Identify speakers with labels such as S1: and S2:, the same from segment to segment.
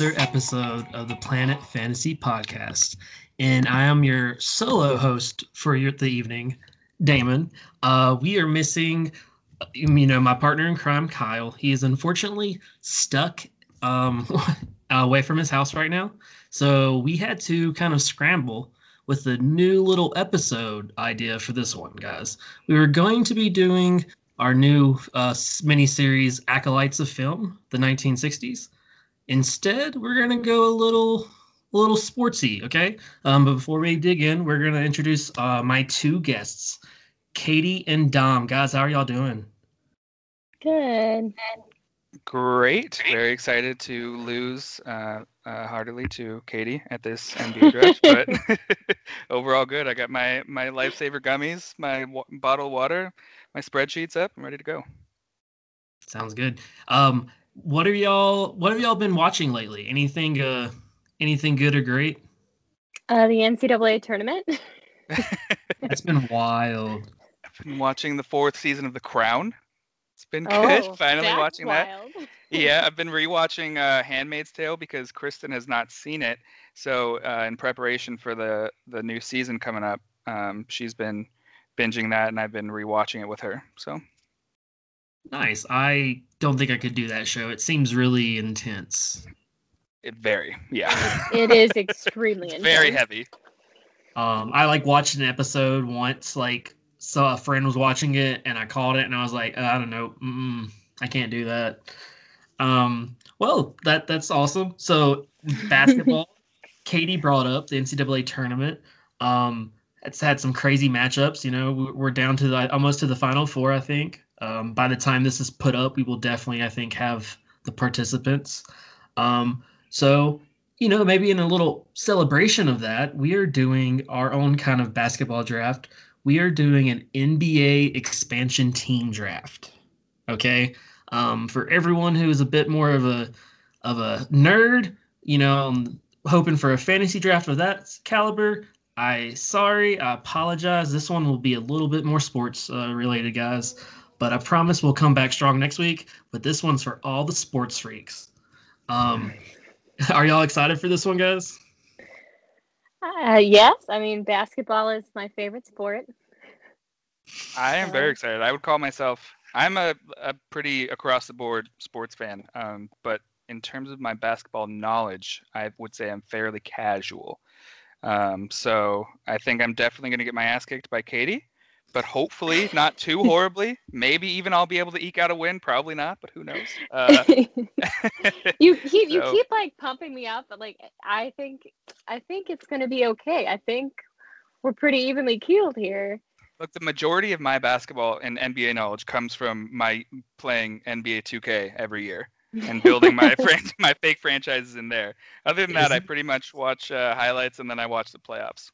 S1: another episode of the Planet Fantasy Podcast. And I am your solo host for your, the evening, Damon. Uh, we are missing, you know, my partner in crime, Kyle. He is unfortunately stuck um, away from his house right now. So we had to kind of scramble with a new little episode idea for this one, guys. We were going to be doing our new uh, mini series acolytes of film the 1960s instead we're going to go a little a little sportsy okay um, but before we dig in we're going to introduce uh, my two guests katie and dom guys how are y'all doing
S2: good
S3: great very excited to lose uh, uh, heartily to katie at this nba draft but overall good i got my my lifesaver gummies my w- bottle water my spreadsheet's up. I'm ready to go.
S1: Sounds good. Um, what are y'all? What have y'all been watching lately? Anything? Uh, anything good or great?
S2: Uh, the NCAA tournament.
S1: That's been wild.
S3: I've been watching the fourth season of The Crown. It's been good. Oh, Finally watching wild. that. yeah, I've been rewatching uh, *Handmaid's Tale* because Kristen has not seen it. So, uh, in preparation for the the new season coming up, um, she's been binging that, and I've been rewatching it with her. So
S1: nice. I don't think I could do that show. It seems really intense.
S3: It very, yeah.
S2: it is extremely intense.
S3: Very heavy.
S1: Um, I like watched an episode once. Like, so a friend was watching it, and I called it, and I was like, I don't know, Mm-mm, I can't do that. Um, well, that that's awesome. So basketball. Katie brought up the NCAA tournament. Um, it's had some crazy matchups. You know, we're down to the, almost to the final four. I think um, by the time this is put up, we will definitely, I think, have the participants. Um, so you know, maybe in a little celebration of that, we are doing our own kind of basketball draft. We are doing an NBA expansion team draft. Okay, um, for everyone who is a bit more of a of a nerd, you know, um, hoping for a fantasy draft of that caliber, I sorry, I apologize. This one will be a little bit more sports uh, related, guys. But I promise we'll come back strong next week. But this one's for all the sports freaks. Um, are y'all excited for this one, guys?
S2: Uh, yes. I mean, basketball is my favorite sport.
S3: I am very excited. I would call myself. I'm a, a pretty across the board sports fan. Um, but in terms of my basketball knowledge, I would say I'm fairly casual. Um, so I think I'm definitely going to get my ass kicked by Katie, but hopefully not too horribly. Maybe even I'll be able to eke out a win. Probably not, but who knows? Uh,
S2: you keep you keep like pumping me up, but like I think I think it's going to be okay. I think we're pretty evenly keeled here.
S3: Look, the majority of my basketball and NBA knowledge comes from my playing NBA 2K every year and building my fran- my fake franchises in there. Other than that, I pretty much watch uh, highlights and then I watch the playoffs.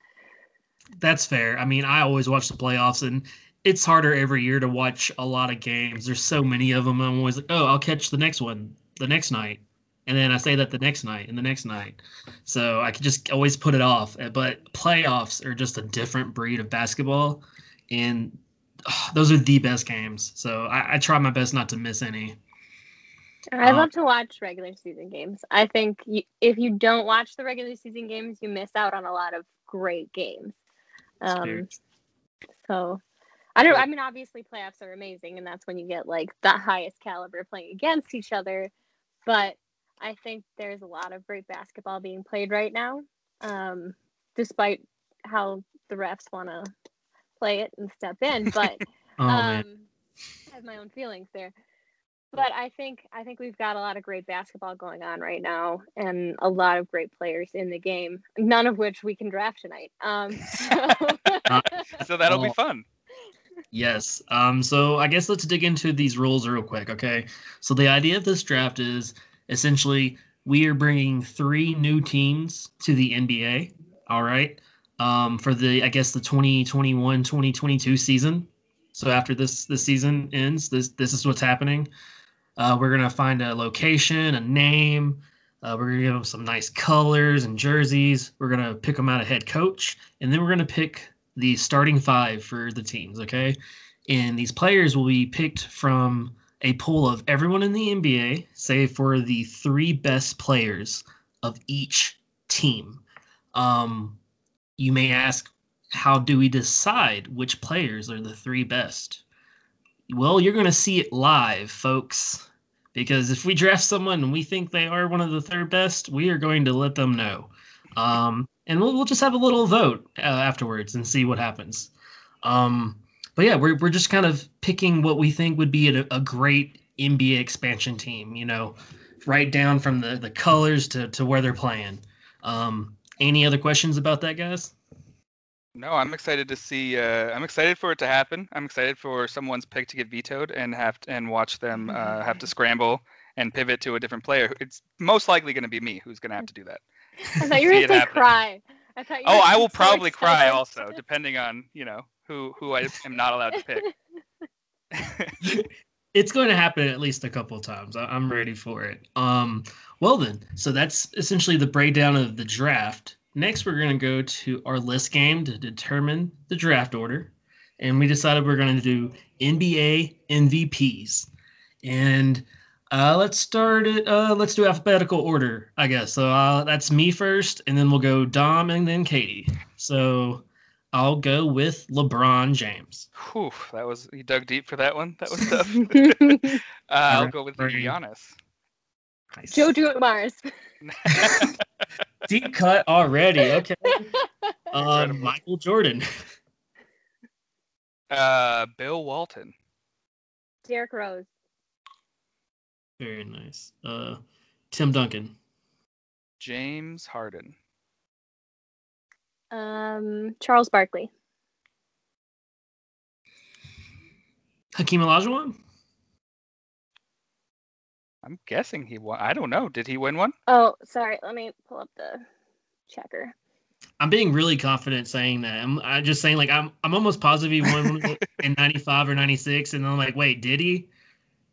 S1: That's fair. I mean, I always watch the playoffs, and it's harder every year to watch a lot of games. There's so many of them. I'm always like, oh, I'll catch the next one the next night, and then I say that the next night and the next night. So I could just always put it off. Eh, but playoffs are just a different breed of basketball, and oh, those are the best games. So I, I try my best not to miss any.
S2: I um, love to watch regular season games. I think you, if you don't watch the regular season games, you miss out on a lot of great games. Um, so I don't. I mean, obviously, playoffs are amazing, and that's when you get like the highest caliber playing against each other. But I think there's a lot of great basketball being played right now, um, despite how the refs want to play it and step in. But oh, um, I have my own feelings there but I think I think we've got a lot of great basketball going on right now, and a lot of great players in the game. None of which we can draft tonight. Um, so.
S3: so that'll be fun.
S1: Yes. Um, so I guess let's dig into these rules real quick. Okay. So the idea of this draft is essentially we are bringing three new teams to the NBA. All right. Um, for the I guess the 2021 2022 season. So after this this season ends, this this is what's happening. Uh, we're gonna find a location, a name. Uh, we're gonna give them some nice colors and jerseys. We're gonna pick them out a head coach, and then we're gonna pick the starting five for the teams. Okay, and these players will be picked from a pool of everyone in the NBA, save for the three best players of each team. Um, you may ask, how do we decide which players are the three best? Well, you're going to see it live, folks. Because if we draft someone and we think they are one of the third best, we are going to let them know. Um, and we'll, we'll just have a little vote uh, afterwards and see what happens. Um, but yeah, we're, we're just kind of picking what we think would be a, a great NBA expansion team, you know, right down from the, the colors to, to where they're playing. Um, any other questions about that, guys?
S3: No, I'm excited to see. Uh, I'm excited for it to happen. I'm excited for someone's pick to get vetoed and have to, and watch them uh, have to scramble and pivot to a different player. It's most likely going to be me who's going to have to do that.
S2: I thought you were going to say cry. I thought.
S3: oh, I will probably cry also, depending on you know who who I am not allowed to pick.
S1: it's going to happen at least a couple times. I'm ready for it. Um, well then, so that's essentially the breakdown of the draft. Next, we're going to go to our list game to determine the draft order. And we decided we're going to do NBA MVPs. And uh, let's start it. Uh, let's do alphabetical order, I guess. So uh, that's me first, and then we'll go Dom and then Katie. So I'll go with LeBron James.
S3: Whew, that was you dug deep for that one. That was tough. uh, I'll go with Giannis.
S2: Nice. Jojo Mars.
S1: Deep cut already. Okay. Um, Michael Jordan.
S3: Uh, Bill Walton.
S2: Derrick Rose.
S1: Very nice. Uh, Tim Duncan.
S3: James Harden.
S2: Um, Charles Barkley.
S1: Hakeem Olajuwon.
S3: I'm guessing he won. I don't know. Did he win one?
S2: Oh, sorry. Let me pull up the checker.
S1: I'm being really confident saying that. I'm, I'm just saying like I'm I'm almost positive he won in 95 or 96 and then I'm like, "Wait, did he?"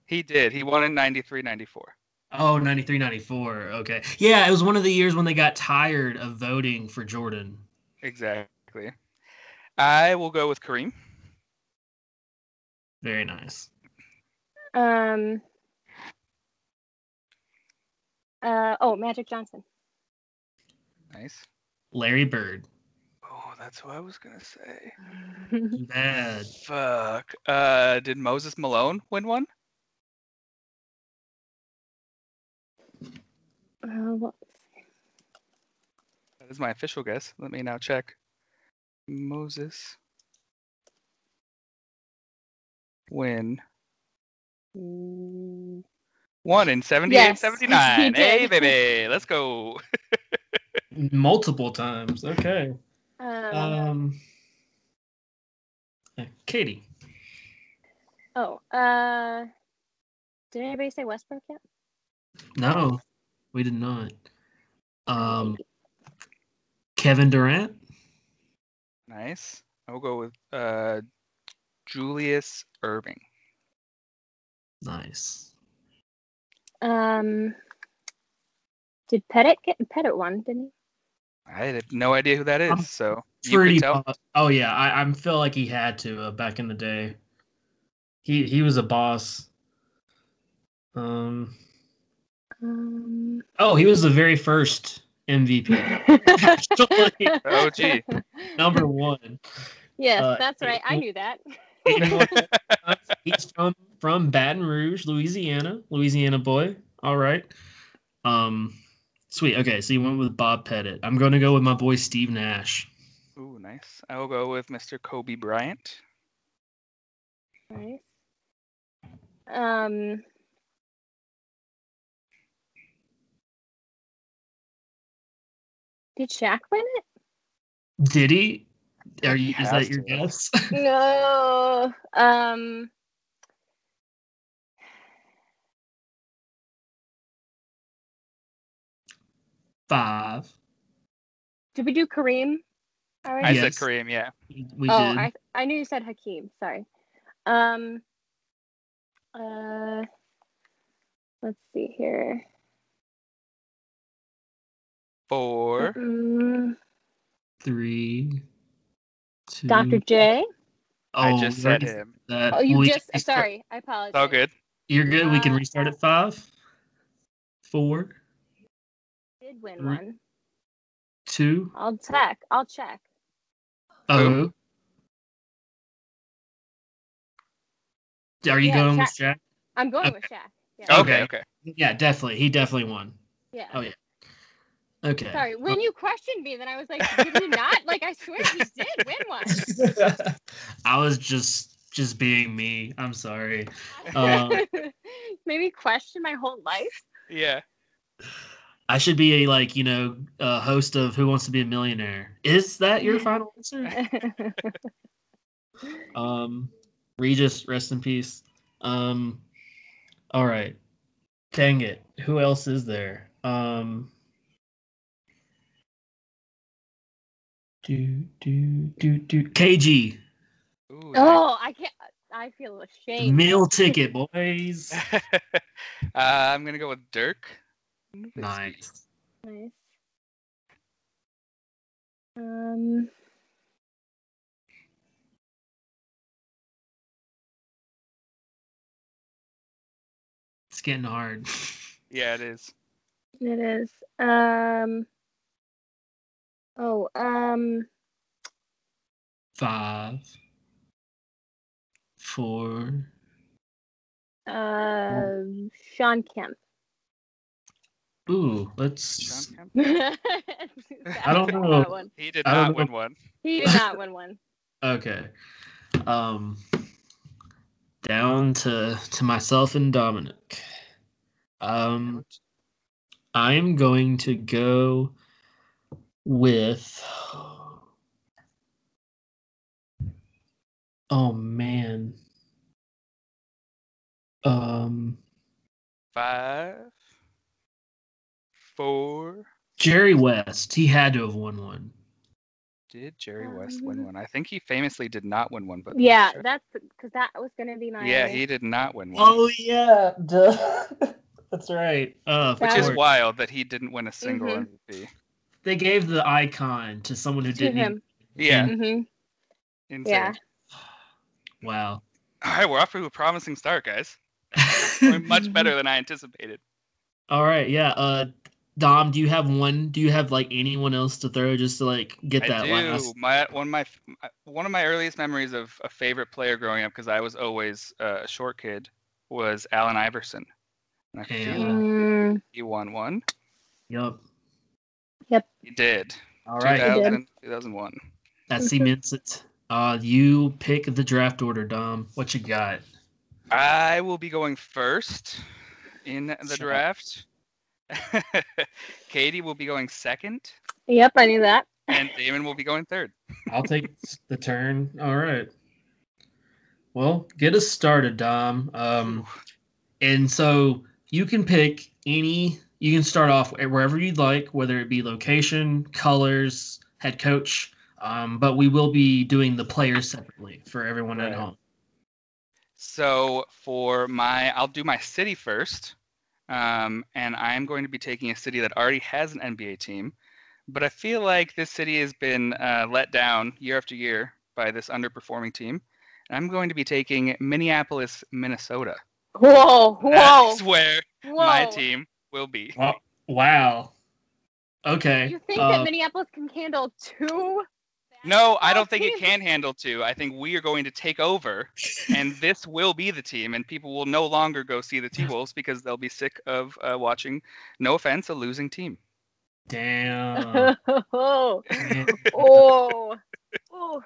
S3: He did. He won in 93 94.
S1: Oh, 93 94. Okay. Yeah, it was one of the years when they got tired of voting for Jordan.
S3: Exactly. I will go with Kareem.
S1: Very nice.
S2: Um uh, oh, Magic Johnson.
S3: Nice.
S1: Larry Bird.
S3: Oh, that's what I was gonna say.
S1: Bad.
S3: Fuck. Uh, did Moses Malone win one?
S2: Uh,
S3: that is my official guess. Let me now check. Moses win. One in 78 yes, 79. Hey, baby, let's go.
S1: Multiple times. Okay.
S2: Um,
S1: um Katie.
S2: Oh, uh, did anybody say Westbrook yet?
S1: No, we did not. Um, Kevin Durant.
S3: Nice. I'll go with uh, Julius Erving.
S1: Nice.
S2: Um, did Pettit get Pettit one? Didn't he?
S3: I have no idea who that is. I'm so
S1: pretty. oh yeah, I, I feel like he had to uh, back in the day. He he was a boss. Um.
S2: Um.
S1: Oh, he was the very first MVP.
S3: oh gee.
S1: Number one.
S2: Yes, uh, that's right. I knew that.
S1: He's from from Baton Rouge, Louisiana. Louisiana boy. All right. Um, sweet. Okay, so you went with Bob Pettit. I'm going to go with my boy Steve Nash.
S3: Ooh, nice. I will go with Mr. Kobe Bryant.
S2: Nice. Um. Did Shaq win it?
S1: Did he? Are you? Is that your guess?
S2: no. Um.
S1: Five.
S2: Did we do Kareem?
S3: I yes. said Kareem. Yeah.
S1: We
S2: oh,
S1: did.
S2: I I knew you said Hakeem. Sorry. Um. Uh. Let's see here.
S3: Four.
S2: Mm-mm.
S1: Three. Two.
S2: Dr. J.
S3: Oh, I just said him.
S1: That.
S2: Oh, you just. Sorry, I apologize.
S3: Oh, good.
S1: You're good. We can
S2: Uh,
S1: restart at five, four,
S2: Did win
S1: Three.
S2: one.
S1: two,
S2: I'll check. I'll check.
S1: oh. Are you
S2: Yeah,
S1: going
S2: Shaq-
S1: with Jack?
S2: I'm going
S1: Okay.
S2: with Shaq. Yeah.
S3: Okay,
S1: Okay.
S3: okay.
S1: Yeah, definitely. He definitely won.
S2: yeah.
S1: Oh yeah. Okay.
S2: Sorry. When you questioned me, then I was like, did you not? Like, I swear you did win one.
S1: I was just just being me. I'm sorry. Um,
S2: Maybe question my whole life.
S3: Yeah.
S1: I should be a like you know a host of Who Wants to Be a Millionaire. Is that your final answer? Um, Regis, rest in peace. Um, all right. Dang it. Who else is there? Um, do do do do. KG
S3: Ooh,
S2: oh, I can't. I feel ashamed.
S1: meal ticket, boys.
S3: uh, I'm gonna go with Dirk.
S1: Nice.
S2: Nice. Um.
S1: It's getting hard.
S3: Yeah, it is.
S2: It is. Um. Oh. Um.
S1: Five, four.
S2: Uh. Shawn Kemp.
S1: Ooh, let's.
S3: Shawn Kemp?
S1: I don't
S2: That
S1: know.
S2: one.
S3: He did
S1: I don't
S3: not
S1: know.
S3: win one.
S2: He did not win one.
S1: Okay. Um down to to myself and Dominic. Um I am going to go with Oh man. Um
S3: Five, four.
S1: Jerry West, he had to have won one.
S3: Did Jerry West win one? I think he famously did not win one, but
S2: Yeah,
S3: sure.
S2: that's because that was gonna be my.
S3: yeah, he did not win one.
S1: Oh yeah, duh. That's right. Uh,
S3: Which is wild that he didn't win a single
S2: Mhm.
S3: MVP.
S1: They gave the icon to someone who
S2: to
S1: didn't. even-
S2: him.
S3: Yeah,
S2: hmm. Yeah.
S1: Wow.
S3: All right, we're off to a promising start, guys. Going much better than I anticipated.
S1: All right, yeah. Uh, Dom, do you have one? Do you have like anyone else to throw just to like get
S3: I
S1: that
S3: do.
S1: last?
S3: My one of my my- one of my earliest memories of a favorite player growing up because I was always uh, a short kid was Allen Iverson. And I
S1: Yeah.
S3: feel
S2: Mm,
S3: he won one.
S1: Yep.
S3: He did.
S1: All right,
S2: He did.
S3: 2000, 2001.
S1: that cements it. Uh, you pick the draft order, Dom. What you got?
S3: I will be going first in the
S1: Shut
S3: draft. Katie will be going second,
S2: yep, I knew that.
S3: and Damon will be going third.
S1: I'll take the turn. All right. Well, get us started, Dom. Um, and so you can pick any. You can start off wherever you'd like, whether it be location, colors, head coach. Um, but we will be doing the players separately for everyone at home.
S3: So for my, I'll do my city first, um, and I'm going to be taking a city that already has an NBA team, but I feel like this city has been uh, let down year after year by this underperforming team. And I'm going to be taking Minneapolis, Minnesota.
S2: Whoa, whoa,
S3: That's where
S2: whoa.
S3: my team will be.
S1: Wow. Wow. Okay.
S2: You think
S1: uh,
S2: that Minneapolis can handle two?
S3: No, I don't
S2: basketball
S3: think it can handle two. I think we are going to take over, and this will be the team, and people will no longer go see the T Wolves because they'll be sick of uh, watching. No offense, a losing team.
S1: Damn.
S2: oh, oh, oh.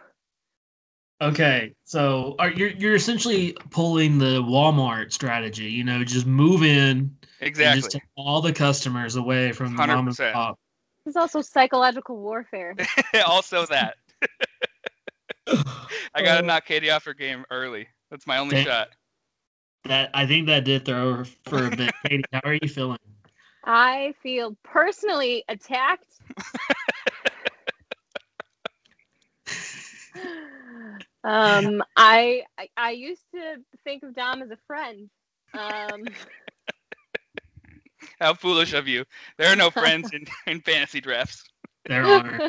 S1: Okay. So are you're you're essentially pulling the Walmart strategy, you know, just move in and just
S3: Exactly.
S1: take all the customers away from the mom and
S3: 100%.
S1: pop.
S2: This is also psychological warfare.
S3: also that. I gotta
S1: Uh,
S3: knock Katie off her game early. That's my only
S1: Damn.
S3: shot.
S1: That I think that did throw her for a bit. Katie, how are you feeling?
S2: I feel personally attacked. um, I, I I used to think of Dom as a friend. Um,
S3: How foolish of you. There are no friends in, in fantasy drafts.
S1: There are.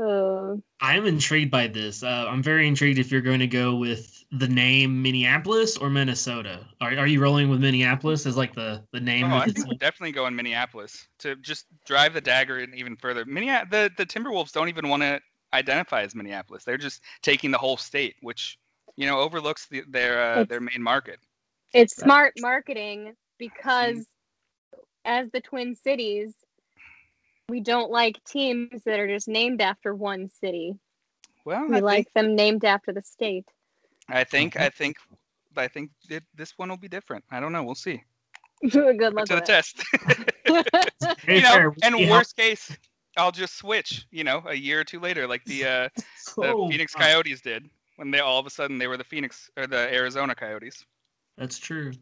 S2: Uh,
S1: I am intrigued by this. Uh, I'm very intrigued if you're going to go with the name Minneapolis or Minnesota. Are, are you rolling with Minneapolis as like the the name?
S3: Oh,
S1: of
S3: I think we're
S1: team?
S3: definitely going Minneapolis to just drive the dagger in even further. Minneapolis, the the Timberwolves don't even want to identify as Minneapolis. They're just taking the whole state, which you know overlooks the, their uh, their main market.
S2: it's
S1: Right.
S2: smart marketing because as the Twin Cities, we don't like teams that are just named after one city.
S3: Well,
S2: We
S3: I
S2: like
S3: think
S2: them named after the state.
S3: I think. I think I think it, this one will be different. I don't know. We'll see.
S2: Good
S3: Put
S2: luck
S3: to the
S2: with
S3: test. you know, and
S1: We have-
S3: worst case, I'll just switch. You know, a year or two later, like the uh, the
S1: Oh,
S3: Phoenix Coyotes did when they all of a sudden they were the Phoenix or the Arizona Coyotes.
S1: That's true.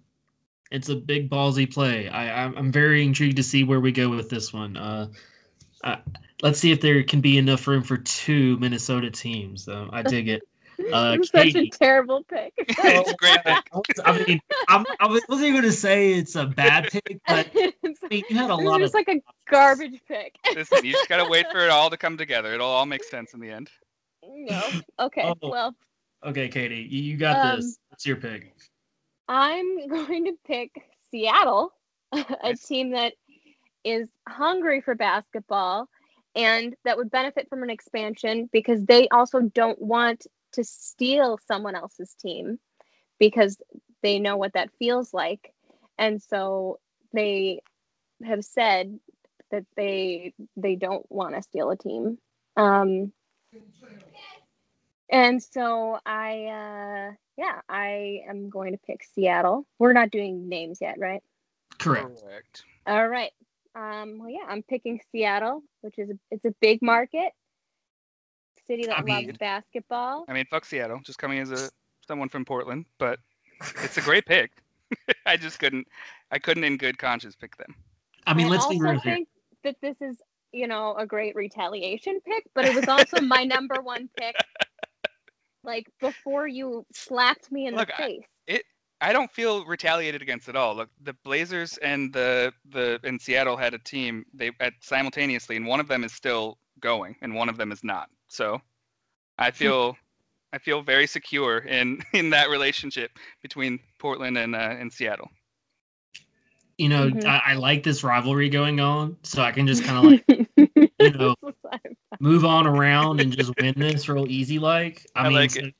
S1: It's a big ballsy play. I I'm, I'm very intrigued to see where we go with this one. Uh, uh, let's see if there can be enough room for two Minnesota teams. Though I dig it. Uh,
S2: Such a terrible pick.
S3: it's a great pick.
S1: I, mean, I'm, I was- wasn't even going to say it's a bad pick, but
S2: it's
S1: I mean, you had a lot
S2: just
S1: of.
S2: like a garbage pick.
S3: Listen, you just gotta wait for it all to come together. It'll all make sense in the end.
S2: no. Okay.
S1: Oh.
S2: Well,
S1: Okay, Katie, you, you got
S2: Um,
S1: this. What's your pick?
S2: I'm going to pick Seattle, a
S3: Nice.
S2: team that is hungry for basketball and that would benefit from an expansion because they also don't want to steal someone else's team because they know what that feels like. And so they have said that they they don't want to steal a team. Um and so I uh yeah, I am going to pick Seattle. We're not doing names yet, right?
S1: Correct.
S3: Correct.
S2: All right. Um, well, yeah, I'm picking Seattle, which is a, it's a big market, city that
S1: I
S2: loves
S1: mean-
S2: basketball.
S3: I mean, fuck Seattle. Just coming as a someone from Portland, but it's a great pick. I just couldn't. I couldn't, in good conscience, pick them.
S1: I mean, let's be real here.
S2: think that this is, you know, a great retaliation pick, but it was also my number one pick. Like before you slapped me in
S3: Look,
S2: the
S3: I-
S2: it
S3: I don't feel retaliated against at all. Look, the Blazers and the the in Seattle had a team they at simultaneously, and one of them is still going, and one of them is not. So, I feel I feel very secure in in that relationship between Portland and uh, and Seattle.
S1: You know,
S2: Mhm.
S1: I, I like this rivalry going on, so I can just kind of like you know move on around and just win this real easy. Like, I,
S3: I
S1: mean,
S3: like
S1: so-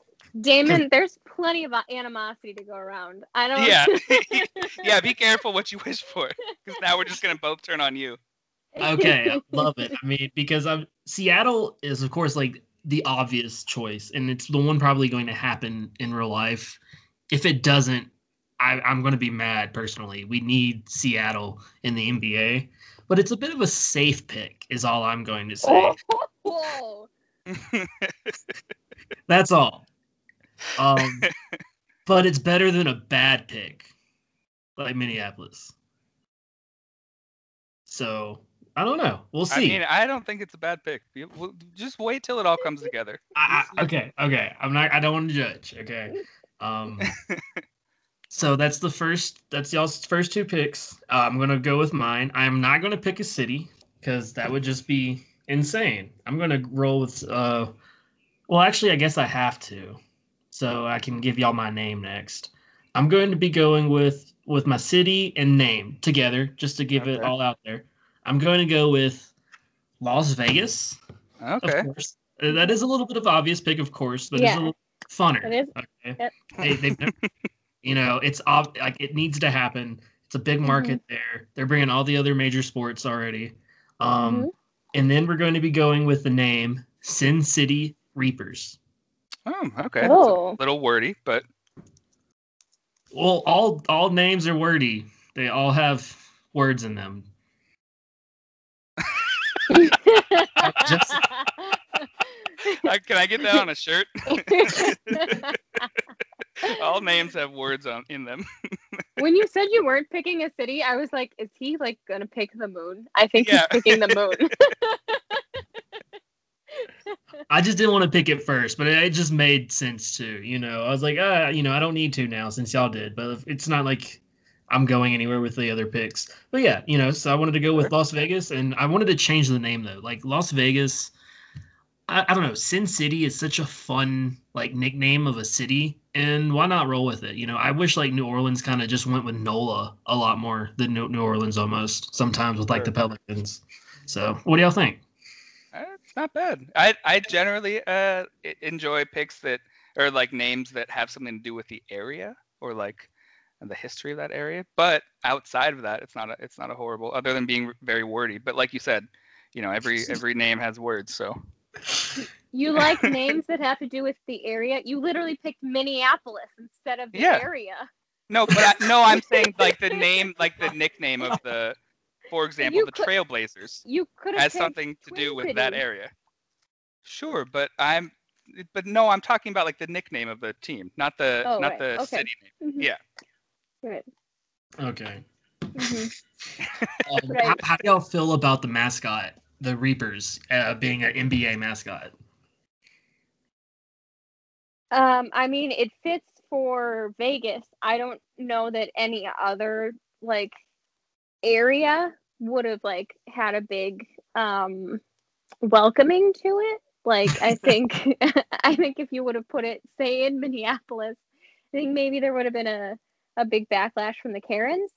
S2: Damon, there's plenty of animosity to go around. I don't.
S3: Yeah, yeah. Be careful what you wish for, because now we're just gonna both turn on you.
S1: okay, I love it. I mean, because I'm Seattle is of course like the obvious choice, and it's the one probably going to happen in real life. If it doesn't, I, I'm going to be mad personally. We need Seattle in the NBA, but it's a bit of a safe pick, is all I'm going to say. That's all. Um, but it's better than a bad pick, like Minneapolis. So I don't know. We'll
S3: I
S1: see.
S3: mean, I don't think it's a bad pick. We'll- Just wait till it all comes together.
S1: I, I, okay, okay. I'm not. I don't want to judge. Okay. Um. So that's the first. That's y'all's first two picks. Uh, I'm gonna go with mine. I'm not gonna pick a city because that would just be insane. I'm gonna roll with. Uh. Well, actually, I guess I have to, so I can give y'all my name next. I'm going to be going with with my city and name together, just to give it all out there. I'm going to go with Las Vegas.
S3: Okay.
S1: Of course. Uh, That is a little bit of obvious pick, of course, but it's a little funner.
S2: It is.
S1: Okay.
S2: Yep.
S1: They, they've never- you know, it's ob- like it needs to happen. It's a big
S2: Mm-hmm.
S1: market there. They're bringing all the other major sports already. Um,
S2: Mhm.
S1: And then we're going to be going with the name Sin City Reapers.
S3: Oh, okay. That's
S2: Oh.
S3: a little wordy, but
S1: Well, all all names are wordy. They all have words in them. Just-
S3: can I get that on a shirt? All names have words on in them.
S2: when you said you weren't picking a city, I was like, is he like gonna pick the moon? I think
S3: Yeah.
S2: he's picking the moon.
S1: I just didn't want to pick it first, but it, it just made sense to, You know, I was like, ah, you know, I don't need to now since y'all did, but it's not like I'm going anywhere with the other picks. But yeah, you know, so I wanted to go with Las Vegas, and I wanted to change the name though. Like Las Vegas, I, I don't know. Sin City is such a fun like nickname of a city, and why not roll with it? You know, I wish like New Orleans kind of just went with NOLA a lot more than New, New Orleans almost sometimes with like the Pelicans. So, what do y'all think?
S3: Uh, it's not bad. I I generally uh enjoy picks that or like names that have something to do with the area or like the history of that area. But outside of that, it's not a, it's not a horrible other than being very wordy. But like you said, you know every every name has words, so.
S2: You like names that have to do with the area. You literally picked Minneapolis instead of the
S3: Yeah.
S2: area.
S3: No, but I, no, I'm saying like the name, like the nickname of the, for example,
S2: You
S3: the
S2: could-
S3: Trailblazers
S2: You could have
S3: has something to do
S2: Twin
S3: with that area. Sure, but I'm, but no, I'm talking about like the nickname of the team, not the
S2: Oh,
S3: not
S2: right,
S3: the
S2: okay.
S3: city name.
S2: Mhm.
S3: Yeah.
S2: Right.
S1: Okay.
S2: Mhm.
S1: Um,
S2: Right.
S1: how, how do y'all feel about the mascot, the Reapers, uh, being an NBA mascot?
S2: Um, I mean, it fits for Vegas. I don't know that any other like area would have like had a big um welcoming to it. Like I think I think if you would have put it say in Minneapolis, I think maybe there would have been a a big backlash from the Karens.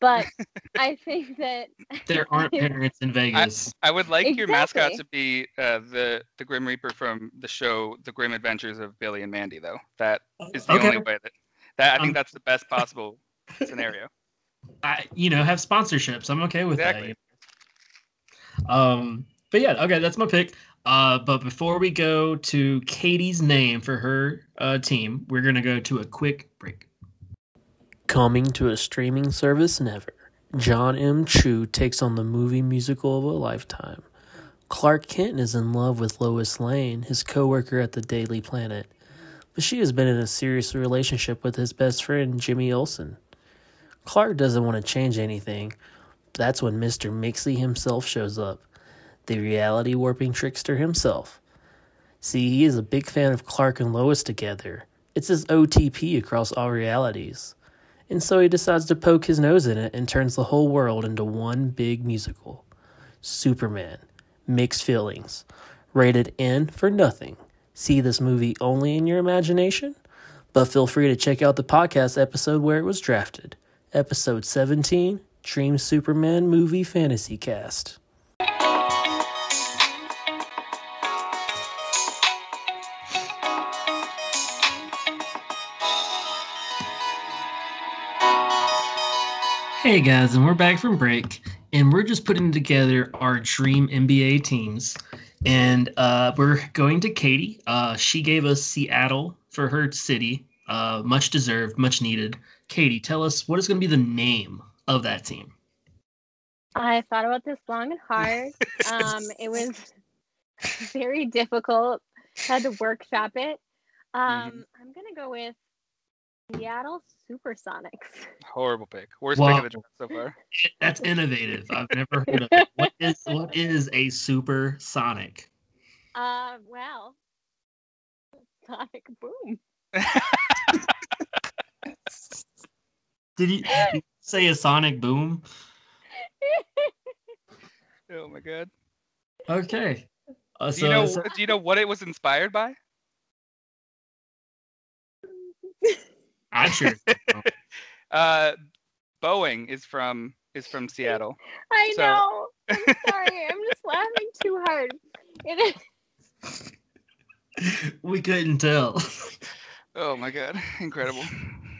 S2: But I think that
S1: There aren't parents in Vegas.
S3: I would like your mascot to be uh, the the Grim Reaper from the show The Grim Adventures of Billy and Mandy, though. That is the
S1: Okay.
S3: only way that that I think
S1: Um,
S3: that's the best possible scenario.
S1: I, you know, have sponsorships. I'm okay with
S3: Exactly.
S1: that. Um, but yeah, okay, that's my pick. Uh, but before we go to Katie's name for her uh, team, we're gonna go to a quick break.
S4: Coming to a streaming service never, John M. Chu takes on the movie musical of a lifetime. Clark Kent is in love with Lois Lane, his coworker at the Daily Planet, but she has been in a serious relationship with his best friend Jimmy Olsen. Clark doesn't want to change anything. That's when Mr. Mixie himself shows up, the reality warping trickster himself. See, he is a big fan of Clark and Lois together. It's his OTP across all realities. And so he decides to poke his nose in it and turns the whole world into one big musical. Superman. Mixed feelings. Rated N for nothing. See this movie only in your imagination? But feel free to check out the podcast episode where it was drafted. Episode 17 Dream Superman Movie Fantasy Cast.
S1: Hey guys, and we're back from break, and we're just putting together our dream NBA teams, and uh, we're going to Katie. Uh, she gave us Seattle for her city, uh, much deserved, much needed. Katie, tell us what is going to be the name of that team.
S2: I thought about this long and hard. Um, it was very difficult. Had to workshop it. Um, I'm gonna go with Seattle Supersonics.
S3: Horrible pick. Worst
S1: Well-
S3: pick of the draft so far.
S1: That's innovative. I've never heard of it. What is what is a supersonic?
S2: Uh, well, Sonic Boom.
S1: Did you, did you say a sonic boom?
S3: Oh my god.
S1: Okay. Uh,
S3: Do
S1: so,
S3: you know?
S1: so-
S3: Do you know what it was inspired by?
S1: I sure.
S3: Uh, Boeing is from is from Seattle.
S2: I
S3: So-
S2: know. I'm sorry. I'm just laughing too hard. It is.
S1: we couldn't tell.
S3: Oh my god, incredible.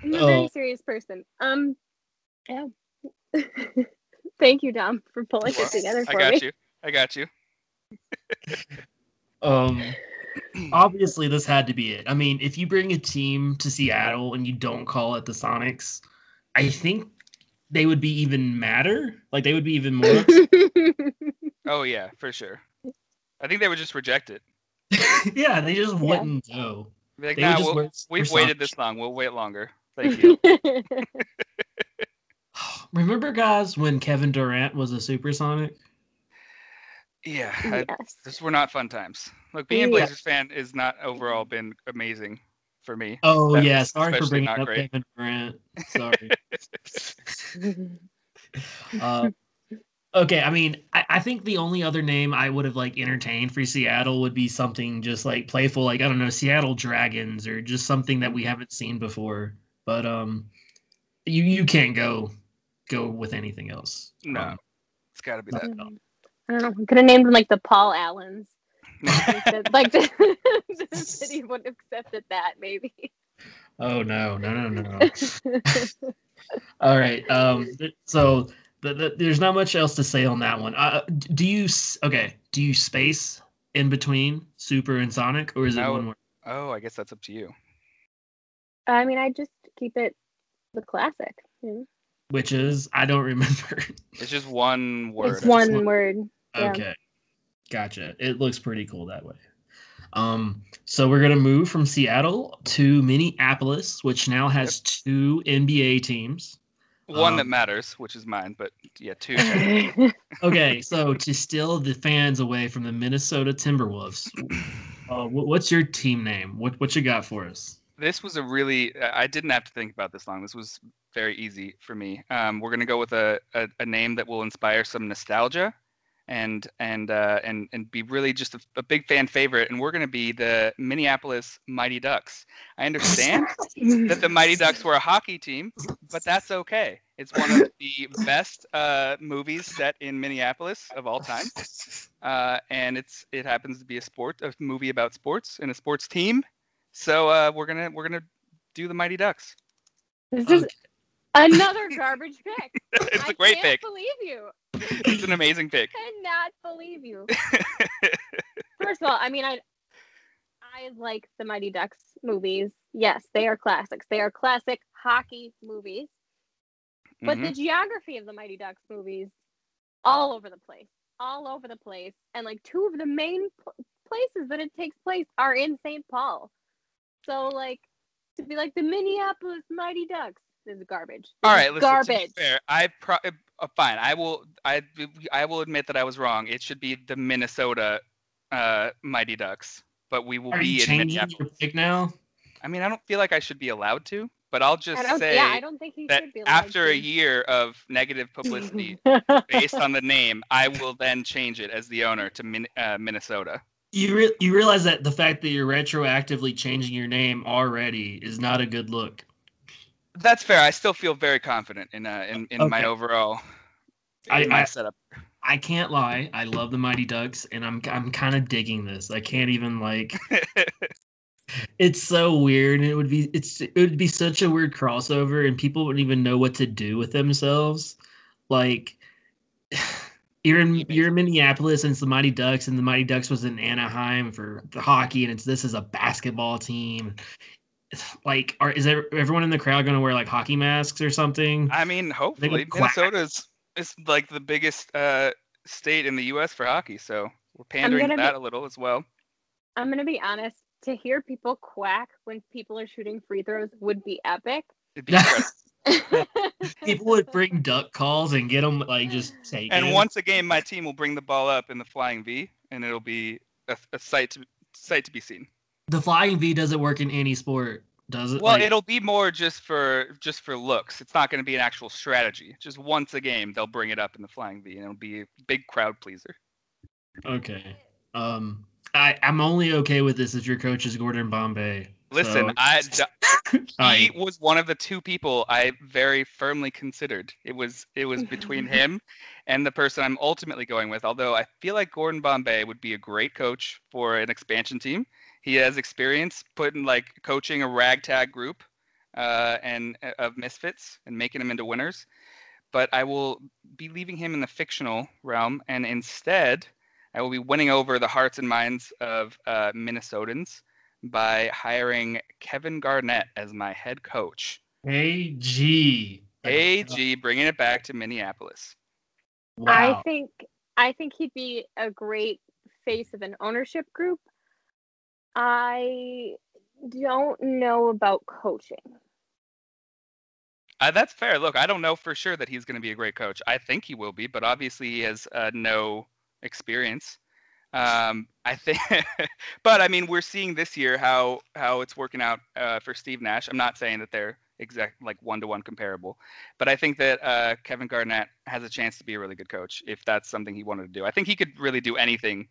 S2: I'm a
S1: Oh.
S2: very serious person. Um, yeah. Thank you, Dom, for pulling
S3: Well,
S2: it together for me.
S3: I got
S2: me.
S3: you. I got you.
S1: Um, obviously, this had to be it. I mean, if you bring a team to Seattle and you don't call it the Sonics, I think they would be even madder. Like they would be even more.
S3: Oh yeah, for sure. I think they would just reject it.
S1: yeah, they just wouldn't go.
S3: Like,
S1: They
S3: nah,
S1: would just
S3: we'll,
S1: wear
S3: we've
S1: supersonic
S3: waited this long. We'll wait longer. Thank you.
S1: Remember, guys, when Kevin Durant was a supersonic?
S3: yeah, I,
S2: yes.
S3: this were not fun times. Look, being a Blazers fan is not overall been amazing for me.
S1: Oh
S3: That
S1: yeah, sorry for bringing up
S3: great.
S1: Kevin Durant. Sorry. uh, Okay, I mean, I, I think the only other name I would have like entertained for Seattle would be something just like playful, like I don't know, Seattle Dragons or just something that we haven't seen before. But um, you you can't go go with anything else.
S3: No,
S1: Um,
S3: it's got to be that.
S2: I don't know. We could have named them like the Paul Allens. like the, like the, the city would have accepted that maybe.
S1: oh no, no, no, no. All right. Um. So the, the, there's not much else to say on that one. Uh, do you okay? Do you space in between Super and Sonic, or is it
S3: No.
S1: one more?
S3: Oh, I guess that's up to you.
S2: I mean, I just keep it the classic. you?
S1: Which is I don't remember.
S3: It's just one word.
S2: It's one
S1: one-
S2: word. Yeah.
S1: Okay. Gotcha. It looks pretty cool that way. Um, so we're gonna move from Seattle to Minneapolis, which now has two NBA teams.
S3: One that
S1: Um,
S3: matters, which is mine, but yeah, two.
S1: Okay, so to steal the fans away from the Minnesota Timberwolves, uh, what's your team name? What what you got for us?
S3: this was a really I I didn't have to think about this long. This was very easy for me. Um, we're gonna go with a, a, a name that will inspire some nostalgia, and and uh, and and be really just a, a big fan favorite. And we're gonna be the Minneapolis Mighty Ducks. I understand that the Mighty Ducks were a hockey team, but that's okay. It's one of the best uh, movies set in Minneapolis of all time, uh, and it's it happens to be a sport, a movie about sports and a sports team. So uh, we're gonna we're gonna do the Mighty Ducks.
S2: This is
S1: Okay.
S2: Another garbage pick.
S3: it's
S2: I
S3: a great pick.
S2: I can't
S3: pick.
S2: believe you.
S3: It's an amazing pick.
S2: I cannot believe you. First of all, I mean, I I like the Mighty Ducks movies. Yes, they are classics. They are classic hockey movies. But
S3: Mhm.
S2: the geography of the Mighty Ducks movies, all over the place, all over the place, and like two of the main pl- places that it takes place are in St. Paul. So like to be like the Minneapolis Mighty Ducks is garbage.
S3: All
S2: This
S3: right,
S2: is
S3: listen. To
S2: garbage.
S3: be fair, I pro- uh, fine. I will. I I will admit that I was wrong. It should be the Minnesota uh, Mighty Ducks, but we will
S1: Are
S3: be
S1: you
S3: in
S1: changing
S3: Minneapolis.
S1: your pick now?
S3: I mean, I don't feel like I should be allowed to, but I'll just
S2: I
S3: say
S2: yeah, I don't think he
S3: that
S2: should be allowed
S3: after a year of negative publicity based on the name, I will then change it as the owner to Min- uh, Minnesota.
S1: You re- you realize that the fact that you're retroactively changing your name already is not a good look.
S3: That's fair. I still feel very confident in uh, in, in my overall
S1: I-
S3: in my
S1: I-
S3: setup.
S1: I can't lie. I love the Mighty Ducks, and I'm I'm kind of digging this. I can't even like. it's so weird. and It would be it's it would be such a weird crossover, and people wouldn't even know what to do with themselves. Like, you're in you're in Minneapolis, and it's the Mighty Ducks, and the Mighty Ducks was in Anaheim for the hockey, and it's this is a basketball team. Like, are is there, everyone in the crowd going to wear like hockey masks or something?
S3: I mean, hopefully
S1: quack.
S3: Minnesota's is like the biggest uh, state in the U.S. for hockey, so we're pandering to that
S2: be-
S3: a little as well.
S2: I'm gonna be honest. To hear people quack when people are shooting free throws would be epic.
S3: It'd be.
S1: People would bring duck calls and get them like just taken.
S3: and once a game, my team will bring the ball up in the flying V, and it'll be a, a sight to sight to be seen.
S1: The flying V doesn't work in any sport, does it?
S3: Well,
S1: Like,
S3: it'll be more just for just for looks. It's not going to be an actual strategy. Just once a game, they'll bring it up in the flying V, and it'll be a big crowd pleaser.
S1: okay. Um, I I'm only okay with this if your coach is Gordon Bombay.
S3: Listen,
S1: So-
S3: I he was one of the two people I very firmly considered. It was it was between him and the person I'm ultimately going with. Although I feel like Gordon Bombay would be a great coach for an expansion team. He has experience putting like coaching a ragtag group uh, and uh, of misfits and making them into winners. But I will be leaving him in the fictional realm, and instead, I will be winning over the hearts and minds of uh, Minnesotans by hiring Kevin Garnett as my head coach.
S1: KG.
S3: KG bringing it back to Minneapolis.
S2: I think I think he'd be a great face of an ownership group. I don't know about coaching.
S3: Uh, that's fair. Look, I don't know for sure that he's going to be a great coach. I think he will be, but obviously he has uh, no experience. Um, I think, but I mean, we're seeing this year how how it's working out uh, for Steve Nash. I'm not saying that they're exact like one to one comparable. But I think that uh, Kevin Garnett has a chance to be a really good coach if that's something he wanted to do. I think he could really do anything.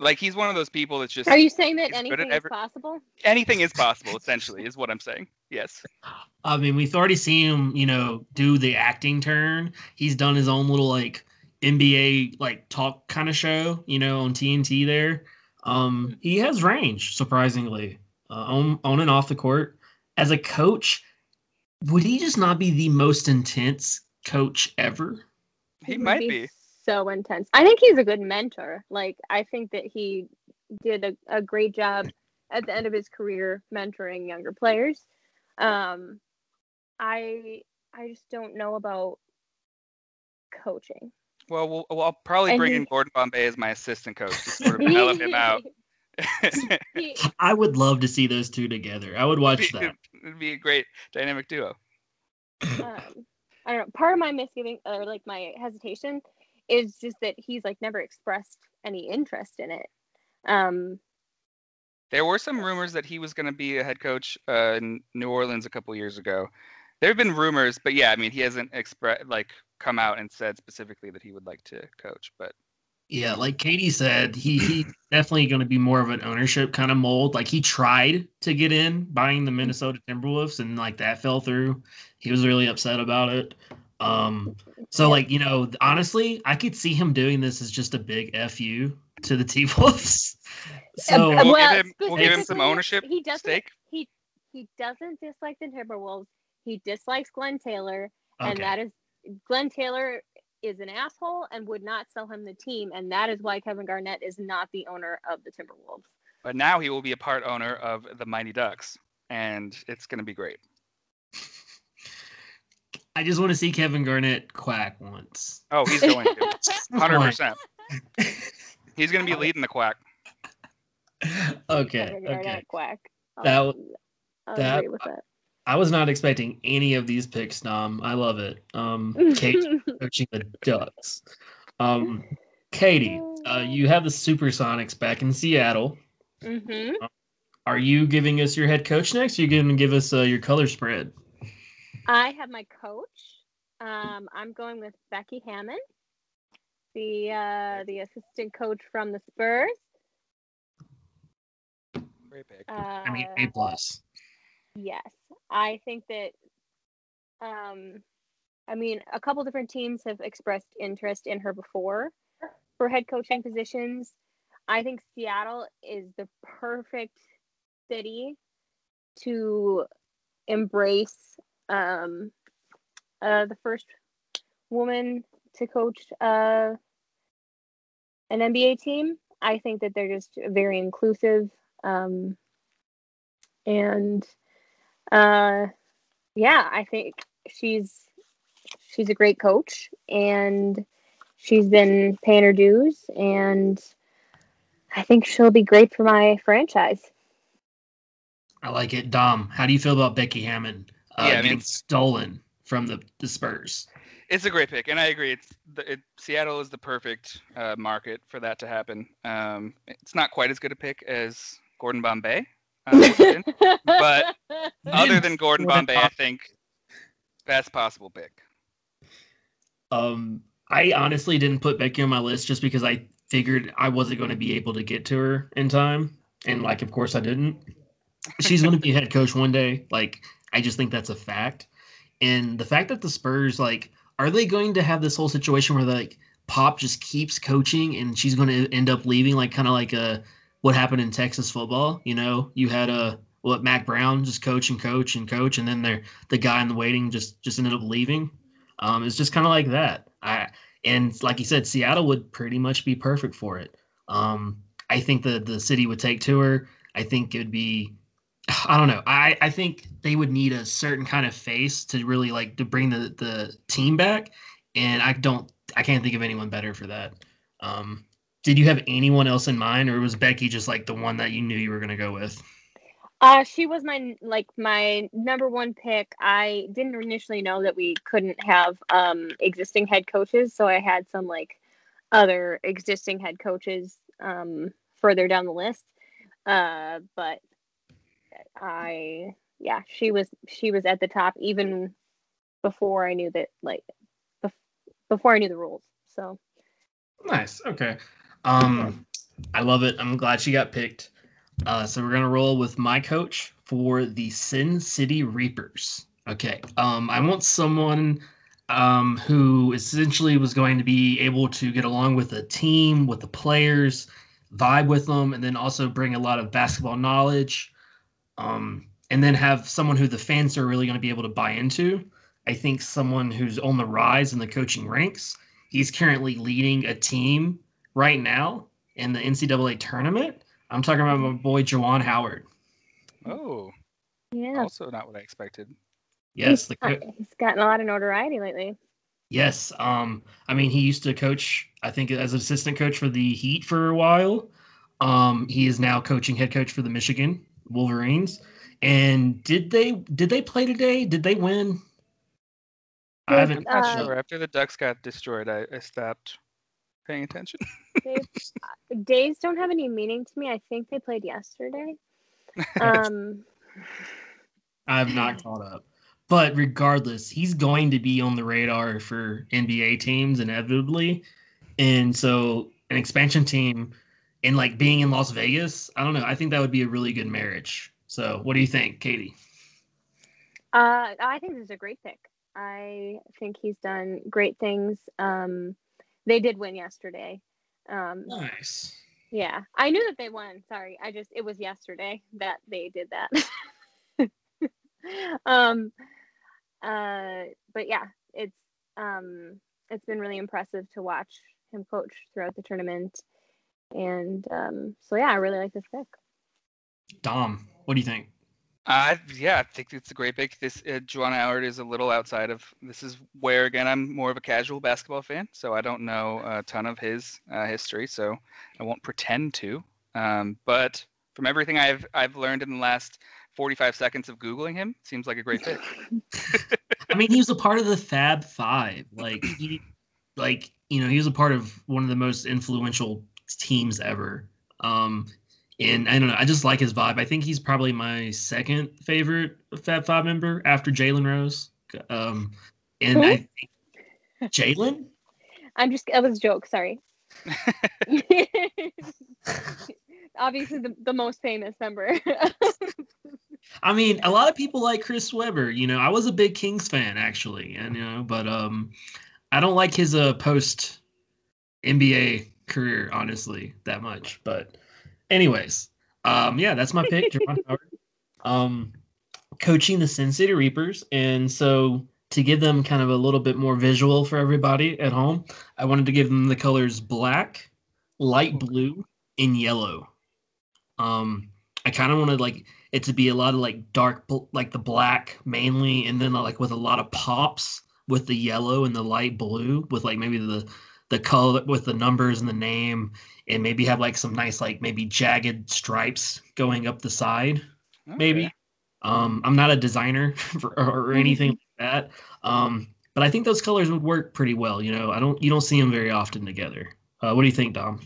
S3: Like he's one of those people that's just.
S2: Are you saying that anything is
S3: every-
S2: possible?
S3: anything is possible? Essentially, is what I'm saying. Yes.
S1: I mean, we've already seen him, you know, do the acting turn. He's done his own little like NBA like talk kind of show, you know, on TNT there. Um, he has range, surprisingly, uh, on on and off the court. As a coach, would he just not be the most intense coach ever?
S3: He
S2: would
S3: might be.
S2: So intense. I think he's a good mentor. Like I think that he did a, a great job at the end of his career mentoring younger players. Um, I I just don't know about coaching.
S3: Well, we'll, well I'll probably
S2: And
S3: bring
S2: he-
S3: in Gordon Bombay as my assistant coach to sort of develop him out.
S1: I would love to see those two together. I would watch
S3: It'd
S1: that.
S3: It'd be a great dynamic duo.
S2: um, I don't know. Part of my misgiving or like my hesitation is just that he's like never expressed any interest in it. Um,
S3: There were some rumors that he was going to be a head coach uh, in New Orleans a couple years ago. There have been rumors, but yeah, I mean, he hasn't expressed like come out and said specifically that he would like to coach. But
S1: Yeah, like Katie said, he he's definitely going to be more of an ownership kind of mold. Like he tried to get in buying the Minnesota Timberwolves, and like that fell through. He was really upset about it. Um, so like you know, honestly, I could see him doing this as just a big fu to the T Wolves. So
S3: we'll
S2: well,
S3: give him we'll give him some ownership
S2: he doesn't-
S3: stake.
S2: he he doesn't dislike the Timberwolves. He dislikes Glenn Taylor, and
S1: okay.
S2: that is Glenn Taylor is an asshole and would not sell him the team, and that is why Kevin Garnett is not the owner of the Timberwolves.
S3: But now he will be a part owner of the Mighty Ducks, and it's going to be great.
S1: I just want to see Kevin Garnett quack once.
S3: Oh, he's going to. Hundred
S1: Fine.
S3: percent. He's going to be leading the quack.
S1: okay,
S2: Kevin Garnett
S1: okay.
S2: quack. I'll-
S1: That w-
S2: I'll
S1: that-
S2: agree with that.
S1: I was not expecting any of these picks, Dom. I love it. Um, Kate coaching the Ducks. Um, Katie, uh, you have the Supersonics back in Seattle.
S2: hmm
S1: Are you giving us your head coach next? Or are you going to give us uh, your color spread?
S2: I have my coach. Um, I'm going with Becky Hammon, the uh, the assistant coach from the Spurs.
S3: Great pick.
S2: Uh,
S1: I mean, A plus.
S2: Yes, I think that. Um, I mean, a couple different teams have expressed interest in her before for head coaching positions. I think Seattle is the perfect city to embrace um, uh, the first woman to coach uh, an NBA team. I think that they're just very inclusive. Um, and uh, yeah, I think she's she's a great coach, and she's been paying her dues, and I think she'll be great for my franchise.
S1: I like it. Dom, how do you feel about Becky Hammon uh,
S3: Yeah, I mean-
S1: stolen from the, the Spurs?
S3: It's a great pick, and I agree. It's the, it, Seattle is the perfect uh, market for that to happen. Um, it's not quite as good a pick as Gordon Bombay, uh, would have been. But other than Gordon
S1: Gordon
S3: Bombay, I think best possible pick.
S1: Um, I honestly didn't put Becky on my list just because I figured I wasn't going to be able to get to her in time, and like, of course, I didn't. She's going to be head coach one day. Like, I just think that's a fact. And the fact that the Spurs, like, are they going to have this whole situation where like Pop just keeps coaching and she's going to end up leaving, like kind of like a what happened in Texas football? You know, you had a what Mack Brown just coach and coach and coach, and then there the guy in the waiting just just ended up leaving. Um, it's just kind of like that. I and like you said, Seattle would pretty much be perfect for it. Um, I think the the city would take to her. I think it'd be, I don't know. I I think they would need a certain kind of face to really like to bring the the team back, and I don't. I can't think of anyone better for that. Um, did you have anyone else in mind, or was Becky just like the one that you knew you were going to go with?
S2: Uh, she was my like my number one pick. I didn't initially know that we couldn't have um existing head coaches, so I had some like other existing head coaches um further down the list. Uh, but I yeah, she was she was at the top even before I knew that like before I knew the rules. So
S1: nice. Okay. Um, I love it. I'm glad she got picked. Uh, so we're gonna roll with my coach for the Sin City Reapers. Okay. Um, I want someone um, who essentially was going to be able to get along with the team, with the players, vibe with them, and then also bring a lot of basketball knowledge. Um, and then have someone who the fans are really going to be able to buy into. I think someone who's on the rise in the coaching ranks. He's currently leading a team right now in the NCAA tournament. I'm talking about my boy Juwan Howard.
S3: Oh,
S2: yeah.
S3: Also, not what I expected.
S1: Yes,
S2: he's, co- he's gotten a lot of notoriety lately.
S1: Yes, um, I mean he used to coach, I think, as an assistant coach for the Heat for a while. Um, he is now coaching head coach for the Michigan Wolverines. And did they did they play today? Did they win?
S3: I haven't. I'm not uh, sure. After the Ducks got destroyed, I, I stopped paying attention.
S2: days don't have any meaning to me. I think they played yesterday. Um,
S1: I have not caught up. But regardless, he's going to be on the radar for NBA teams inevitably. And so an expansion team and like being in Las Vegas, I don't know. I think that would be a really good marriage. So what do you think, Katie?
S2: Uh, I think this is a great pick. I think he's done great things. Um, they did win yesterday. Um,
S1: nice.
S2: Yeah, I knew that they won. Sorry, I just it was yesterday that they did that. um, uh, but yeah, it's um, it's been really impressive to watch him coach throughout the tournament, and um, so yeah, I really like this pick.
S1: Dom, what do you think?
S3: Uh, yeah, I think it's a great pick. This uh, Juwan Howard is a little outside of. This is where again I'm more of a casual basketball fan, so I don't know a ton of his uh, history, so I won't pretend to. Um, but from everything I've I've learned in the last 45 seconds of googling him seems like a great pick
S1: i mean he was a part of the fab five like he like you know he was a part of one of the most influential teams ever um and i don't know i just like his vibe i think he's probably my second favorite fab five member after jalen rose um and Who? i think jalen
S2: i'm just that was a joke sorry obviously the, the most famous member.
S1: I mean, a lot of people like Chris Webber. You know, I was a big Kings fan actually, and you know, but um, I don't like his uh post NBA career honestly that much. But anyways, um, yeah, that's my pick, Howard. Um, coaching the Sin City Reapers, and so to give them kind of a little bit more visual for everybody at home, I wanted to give them the colors black, light blue, and yellow. Um, I kind of wanted like it to be a lot of like dark, like the black mainly, and then like with a lot of pops with the yellow and the light blue, with like maybe the the color with the numbers and the name, and maybe have like some nice like maybe jagged stripes going up the side, okay. maybe. Um, I'm not a designer for, or anything like that. Um, but I think those colors would work pretty well. You know, I don't you don't see them very often together. Uh, what do you think, Dom?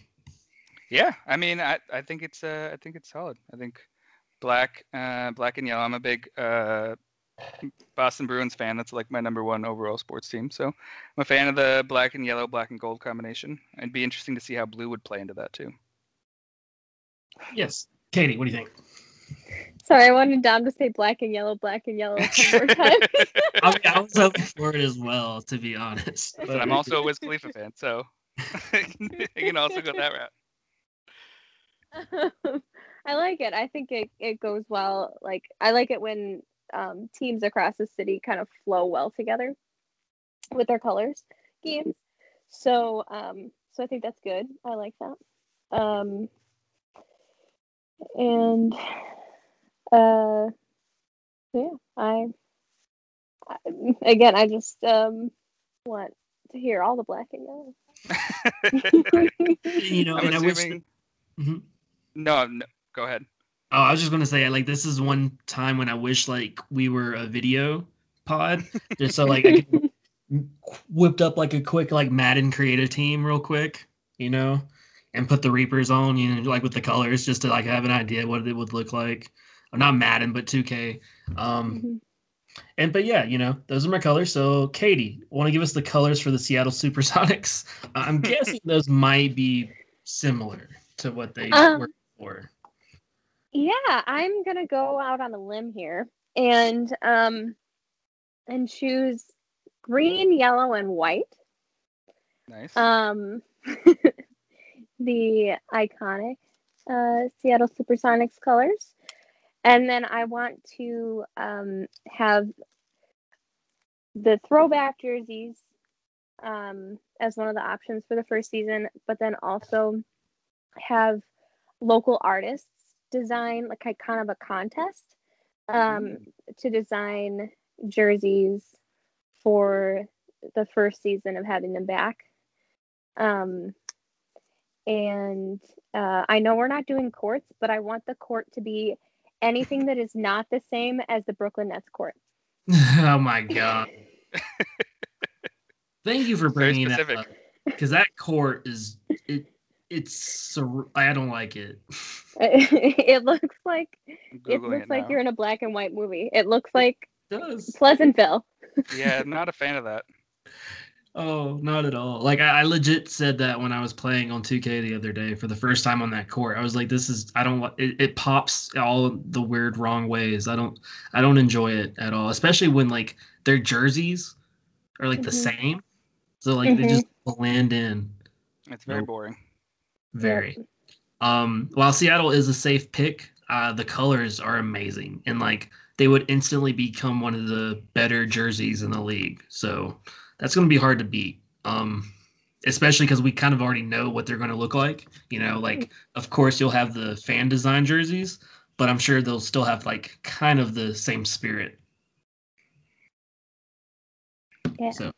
S3: Yeah, I mean, I, I think it's uh, I think it's solid. I think black, uh, black and yellow. I'm a big uh, Boston Bruins fan. That's like my number one overall sports team. So I'm a fan of the black and yellow, black and gold combination. It'd be interesting to see how blue would play into that too.
S1: Yes, Katie, what do you think?
S2: Sorry, I wanted Dom to say black and yellow, black and yellow one more time.
S1: I, mean, I was hoping for it as well, to be honest.
S3: But I'm also a Wiz Khalifa fan, so you can also go that route.
S2: I like it. I think it, it goes well. Like I like it when um, teams across the city kind of flow well together with their colors games. So um, so I think that's good. I like that. Um, and uh, yeah, I, I again I just um want to hear all the black and yellow.
S1: you know, I'm and assuming... I wish.
S3: Mm-hmm. No, no, go ahead.
S1: Oh, I was just gonna say like this is one time when I wish like we were a video pod, just so like I could whipped up like a quick like Madden creative team real quick, you know, and put the Reapers on, you know, like with the colors, just to like have an idea what it would look like. I'm not Madden, but 2K. Um, mm-hmm. And but yeah, you know, those are my colors. So Katie, want to give us the colors for the Seattle SuperSonics? I'm guessing those might be similar to what they um, were before.
S2: Yeah, I'm gonna go out on a limb here and um and choose green, yellow, and white.
S3: Nice.
S2: Um the iconic uh, Seattle Supersonics colors. And then I want to um, have the throwback jerseys um, as one of the options for the first season, but then also have local artists design like a kind of a contest um, mm. to design jerseys for the first season of having them back. Um, and uh, I know we're not doing courts, but I want the court to be anything that is not the same as the Brooklyn Nets court.
S1: oh my god! Thank you for bringing that up because that court is it. It's I don't like it.
S2: it looks like it looks it like you're in a black and white movie. It looks like it does. Pleasantville.
S3: yeah, I'm not a fan of that.
S1: Oh, not at all. Like I, I, legit said that when I was playing on 2K the other day for the first time on that court. I was like, "This is I don't it, it pops all the weird wrong ways. I don't I don't enjoy it at all, especially when like their jerseys are like mm-hmm. the same, so like mm-hmm. they just blend in.
S3: It's very boring.
S1: Very. Um, while Seattle is a safe pick, uh, the colors are amazing and like they would instantly become one of the better jerseys in the league. So that's going to be hard to beat. Um, especially because we kind of already know what they're going to look like. You know, like of course you'll have the fan design jerseys, but I'm sure they'll still have like kind of the same spirit.
S2: Yeah.
S1: So,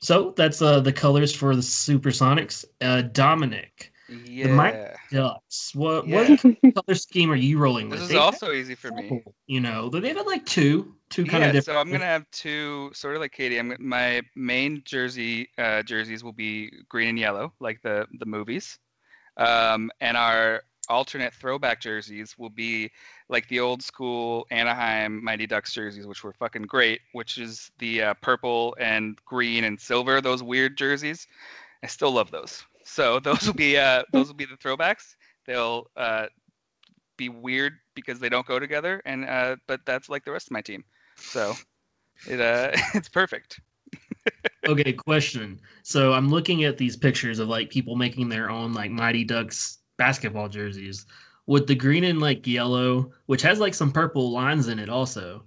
S1: so that's uh the colors for the Supersonics. Uh, Dominic,
S3: yeah. The Mighty
S1: Ducks. What yeah. what color scheme are you rolling
S3: with?
S1: This
S3: is they also easy for me.
S1: You know, they've had like two, two kind
S3: yeah,
S1: of different.
S3: So I'm gonna have two, sort of like Katie. I'm my main jersey uh, jerseys will be green and yellow, like the the movies, um, and our alternate throwback jerseys will be like the old school Anaheim Mighty Ducks jerseys, which were fucking great, which is the uh, purple and green and silver, those weird jerseys. I still love those. So those will be uh, those will be the throwbacks. They'll uh, be weird because they don't go together, and uh, but that's like the rest of my team. So it uh, it's perfect.
S1: okay, question. So I'm looking at these pictures of like people making their own like Mighty Ducks basketball jerseys with the green and like yellow, which has like some purple lines in it also.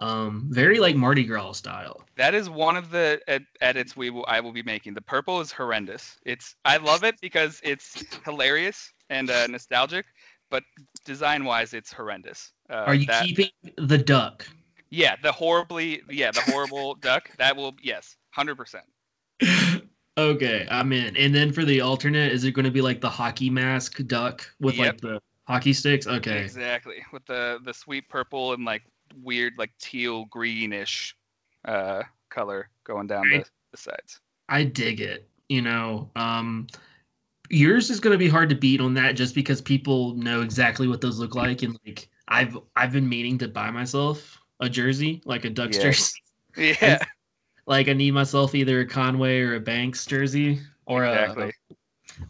S1: Um, very like Mardi Gras style.
S3: That is one of the ed- edits we will I will be making. The purple is horrendous. It's I love it because it's hilarious and uh, nostalgic, but design wise, it's horrendous.
S1: Uh, Are you that, keeping the duck?
S3: Yeah, the horribly yeah the horrible duck. That will yes, hundred percent.
S1: Okay, I'm in. And then for the alternate, is it going to be like the hockey mask duck with yep. like the hockey sticks? Okay,
S3: exactly with the the sweet purple and like weird like teal greenish uh, color going down I, the, the sides.
S1: I dig it. You know, um, yours is going to be hard to beat on that just because people know exactly what those look like, and like I've I've been meaning to buy myself a jersey, like a Ducks
S3: yeah.
S1: jersey.
S3: Yeah.
S1: Like I need myself either a Conway or a Banks jersey, or
S3: exactly.
S1: a,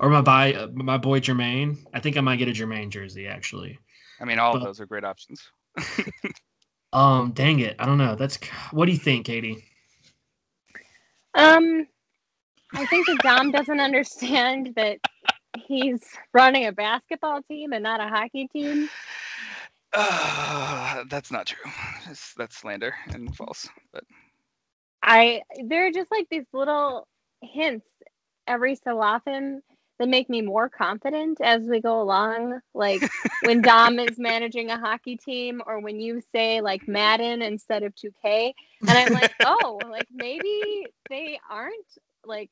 S1: or my buy my boy Germaine. I think I might get a Germaine jersey actually.
S3: I mean, all but, of those are great options.
S1: Um, dang it, I don't know. That's what do you think, Katie?
S2: Um, I think that Dom doesn't understand that he's running a basketball team and not a hockey team.
S3: Uh, that's not true. It's, that's slander and false. But
S2: I, there are just like these little hints every so often that make me more confident as we go along. Like when Dom is managing a hockey team, or when you say like Madden instead of 2K, and I'm like, oh, like maybe they aren't like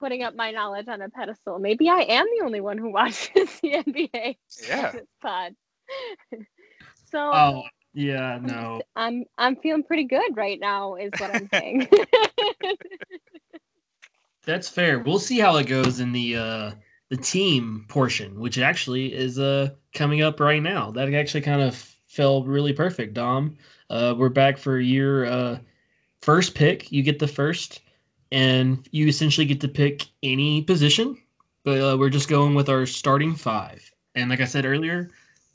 S2: putting up my knowledge on a pedestal. Maybe I am the only one who watches the NBA.
S3: Yeah.
S2: Pod. so.
S1: Oh yeah, no.
S2: I'm I'm feeling pretty good right now, is what I'm saying.
S1: That's fair. We'll see how it goes in the uh the team portion, which actually is uh coming up right now. That actually kind of fell really perfect, Dom. Uh, we're back for your uh, first pick. You get the first, and you essentially get to pick any position. But uh, we're just going with our starting five. And like I said earlier,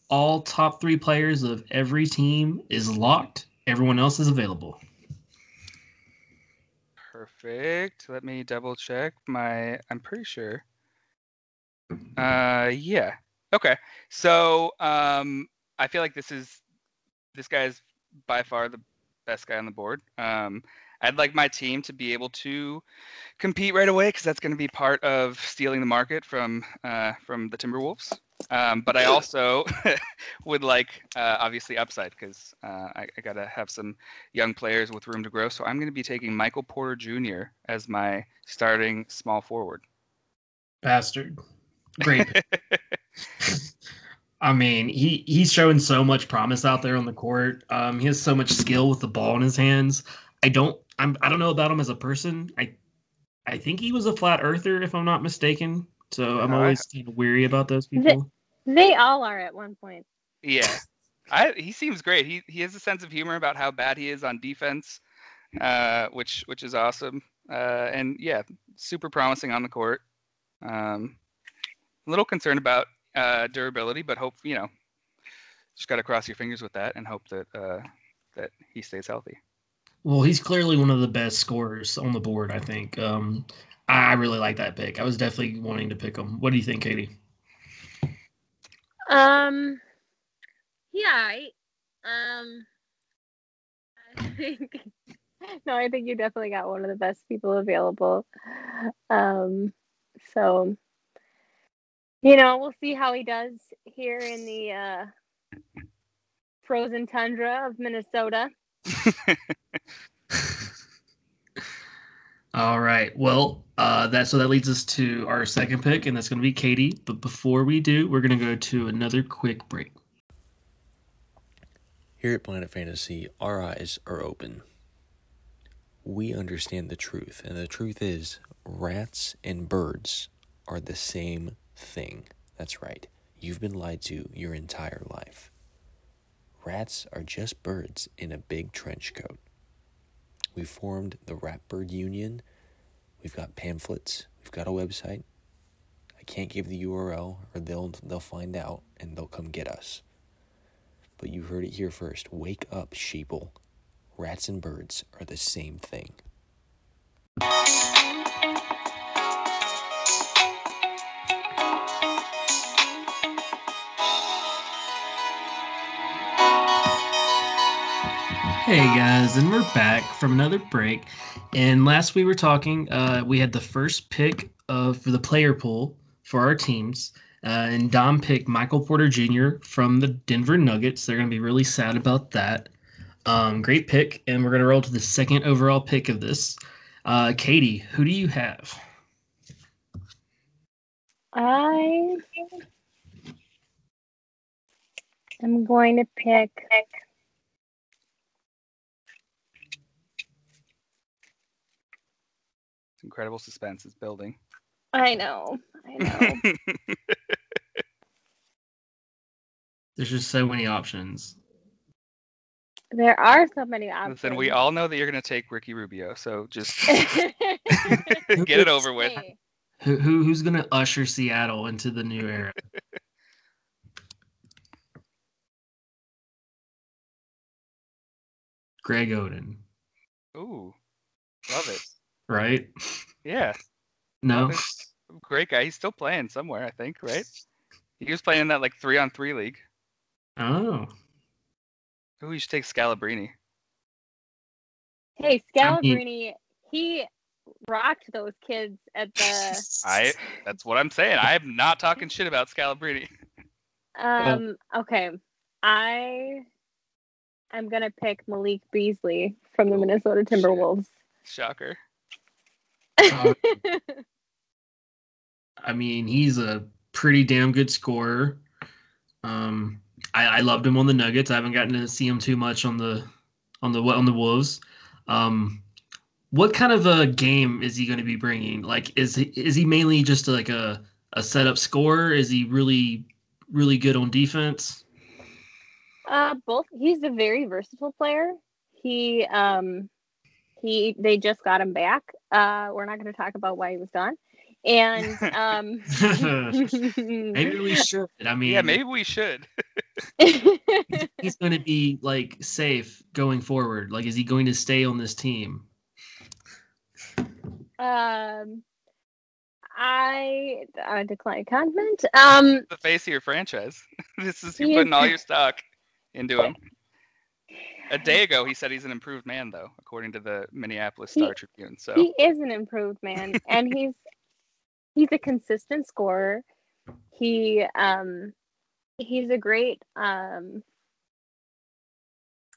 S1: all top three players of every team is locked. Everyone else is available.
S3: Perfect. Let me double check my. I'm pretty sure. Uh, yeah. Okay. So, um, I feel like this is this guy is by far the best guy on the board. Um, I'd like my team to be able to compete right away because that's going to be part of stealing the market from uh, from the Timberwolves. Um, but I also would like uh, obviously upside because uh, I, I got to have some young players with room to grow. So I'm going to be taking Michael Porter Jr. as my starting small forward.
S1: Bastard. Great. I mean, he he's showing so much promise out there on the court. Um, he has so much skill with the ball in his hands. I don't I'm I don't know about him as a person. I I think he was a flat earther if I'm not mistaken. So I'm always kind of weary about those people.
S2: They, they all are at one point.
S3: Yeah. I he seems great. He he has a sense of humor about how bad he is on defense, uh, which which is awesome. Uh, and yeah, super promising on the court. Um, a little concerned about uh, durability, but hope you know, just got to cross your fingers with that and hope that uh, that he stays healthy.
S1: Well, he's clearly one of the best scorers on the board. I think. Um, I really like that pick. I was definitely wanting to pick him. What do you think, Katie?
S2: Um, yeah, I, um, I think no, I think you definitely got one of the best people available. Um, so you know, we'll see how he does here in the uh, frozen tundra of Minnesota.
S1: All right. Well, uh, that so that leads us to our second pick, and that's going to be Katie. But before we do, we're going to go to another quick break.
S5: Here at Planet Fantasy, our eyes are open. We understand the truth, and the truth is rats and birds are the same thing. That's right. You've been lied to your entire life. Rats are just birds in a big trench coat. We formed the Ratbird Union. We've got pamphlets. We've got a website. I can't give the URL or they'll they'll find out and they'll come get us. But you heard it here first. Wake up, sheeple. Rats and birds are the same thing.
S1: Hey guys, and we're back from another break. And last we were talking, uh, we had the first pick of for the player pool for our teams. Uh, and Dom picked Michael Porter Jr. from the Denver Nuggets. They're going to be really sad about that. Um, great pick. And we're going to roll to the second overall pick of this. Uh, Katie, who do you have?
S2: I am going to pick
S3: incredible suspense is building.
S2: I know. I know.
S1: There's just so many options.
S2: There are so many options.
S3: Listen, we all know that you're going to take Ricky Rubio, so just get it over with.
S1: Who, who who's going to usher Seattle into the new era? Greg Oden,
S3: Ooh, love it.
S1: Right?
S3: Yeah,
S1: No.
S3: love great guy. He's still playing somewhere, I think, right? He was playing in that like three on three league.
S1: Oh.
S3: Ooh, you should take Scalabrini.
S2: hey,
S1: I
S2: Scalabrini, he rocked those kids at the
S3: I. That's what I'm saying. I am not talking shit about Scalabrini.
S2: um okay. I am gonna pick Malik Beasley from the Minnesota. Timberwolves.
S3: Shocker.
S1: Uh, I mean, he's a pretty damn good scorer. Um, I, I loved him on the Nuggets. I haven't gotten to see him too much on the on the on the Wolves. Um, what kind of a game is he going to be bringing? Like, is he, is he mainly just like a a setup scorer? Is he really really good on defense?
S2: Uh, both. He's a very versatile player. He um, he they just got him back. Uh, we're not going to talk about why he was gone. And um,
S1: maybe we should. I mean,
S3: yeah, maybe we should.
S1: he's going to be like safe going forward. Like, is he going to stay on this team?
S2: Um, I I decline comment. Um,
S3: the face of your franchise. this is you putting all your stock into him. A day ago, he said he's an improved man, though, according to the Minneapolis Star
S2: he,
S3: Tribune. So
S2: he is an improved man, and he's he's a consistent scorer. He um he's a great um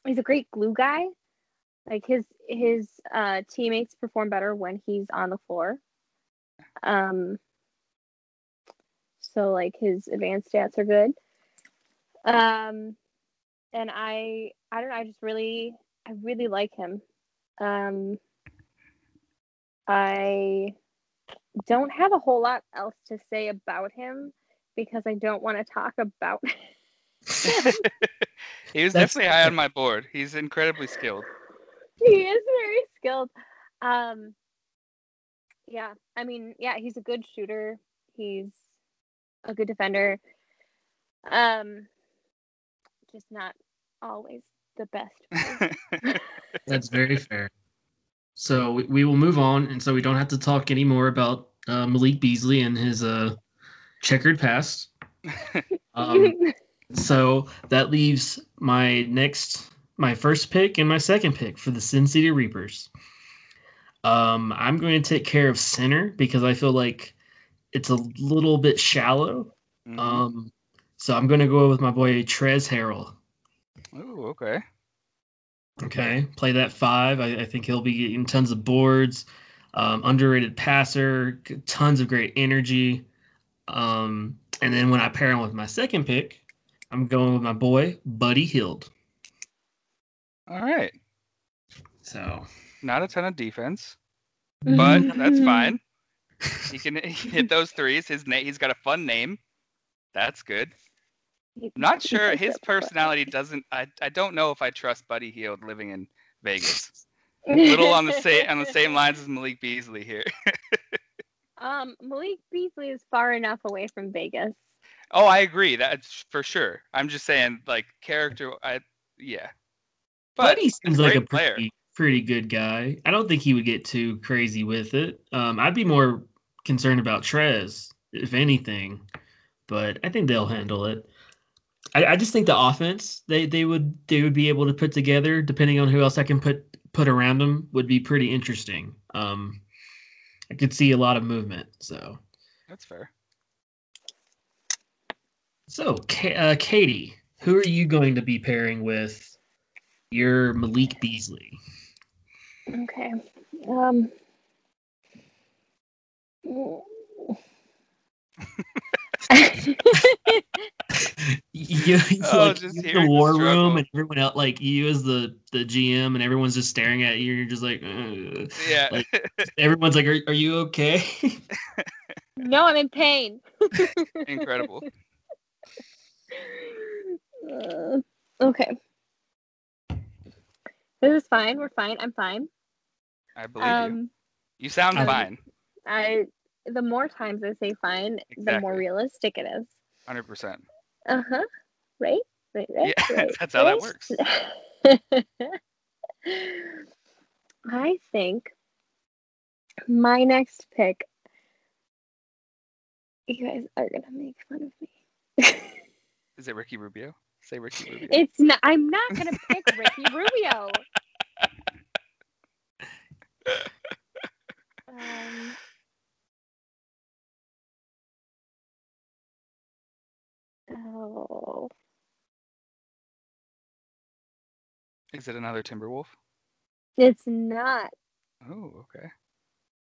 S2: he's a great glue guy. Like his his uh teammates perform better when he's on the floor. Um so like his advanced stats are good. Um and I I don't know, I just really I really like him. Um I don't have a whole lot else to say about him because I don't want to talk about
S3: he was definitely high on my board. He's incredibly skilled.
S2: He is very skilled. Um yeah, I mean, yeah, he's a good shooter. He's a good defender. Um just not always the best.
S1: That's very fair. So we, we will move on, and so we don't have to talk anymore about uh, Malik Beasley and his uh, checkered past. Um, so that leaves my next, my first pick and my second pick for the Sin City Reapers. Um, I'm going to take care of center because I feel like it's a little bit shallow. Mm-hmm. Um, so I'm going to go with my boy Trez Harrell.
S3: Okay.
S1: Okay, play that five. I, I, think he'll be getting tons of boards. Um, underrated passer, tons of great energy. Um, and then when I pair him with my second pick, I'm going with my boy Buddy Hield.
S3: All right.
S1: So
S3: not a ton of defense, but that's fine. He can hit those threes. His name. He's got a fun name. That's good. I'm not sure his personality doesn't. I I don't know if I trust Buddy Hield living in Vegas. A little on the same on the same lines as Malik Beasley here.
S2: um, Malik Beasley is far enough away from Vegas.
S3: Oh, I agree. That's for sure. I'm just saying, like character. I yeah.
S1: But Buddy seems like a pretty, pretty good guy. I don't think he would get too crazy with it. Um, I'd be more concerned about Trez, if anything. But I think they'll handle it. I, I just think the offense they they would they would be able to put together, depending on who else I can put put around them, would be pretty interesting. Um, I could see a lot of movement. So
S3: that's fair.
S1: So, uh, Katie, who are you going to be pairing with your Malik Beasley?
S2: Okay. Um.
S1: you, you oh, like, the war the room and everyone else like you as the the gm and everyone's just staring at you and you're just like Ugh.
S3: yeah.
S1: Like, everyone's like are, are you okay?
S2: No i'm in pain.
S3: Incredible.
S2: Uh, okay. This is fine. We're fine. I'm fine.
S3: I believe um, you you sound um, fine.
S2: I the more times i say fine exactly. the more realistic it is
S3: Hundred percent.
S2: Uh huh. Right. Right. Right.
S3: Yeah,
S2: right,
S3: that's how that works.
S2: I think my next pick. You guys are gonna make fun of me.
S3: Is it Ricky Rubio? Say Ricky Rubio.
S2: It's not. I'm not gonna pick Ricky Rubio. um, Oh.
S3: Is it another Timberwolf?
S2: It's not.
S3: Oh, okay.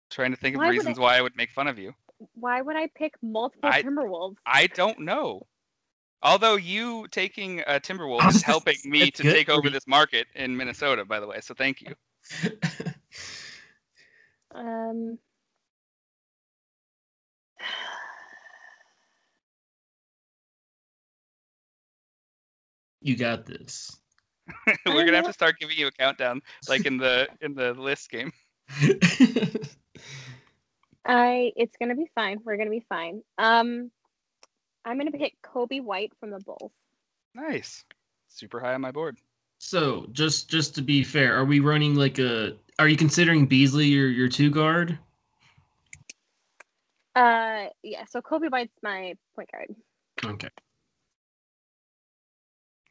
S3: Trying to think of reasons I, why I would make fun of you.
S2: Why would I pick multiple I, Timberwolves?
S3: I don't know. Although you taking a Timberwolf is helping me to take over this market in Minnesota, by the way. So thank you.
S2: um.
S1: You got this.
S3: We're gonna have to start giving you a countdown, like in the in the list game.
S2: I it's gonna be fine. We're gonna be fine. Um, I'm gonna pick Coby White from the Bulls.
S3: Nice, super high on my board.
S1: so just just to be fair, are we running like a? Are you considering Beasley your your two guard?
S2: Uh, yeah. So Coby White's my point guard.
S1: Okay.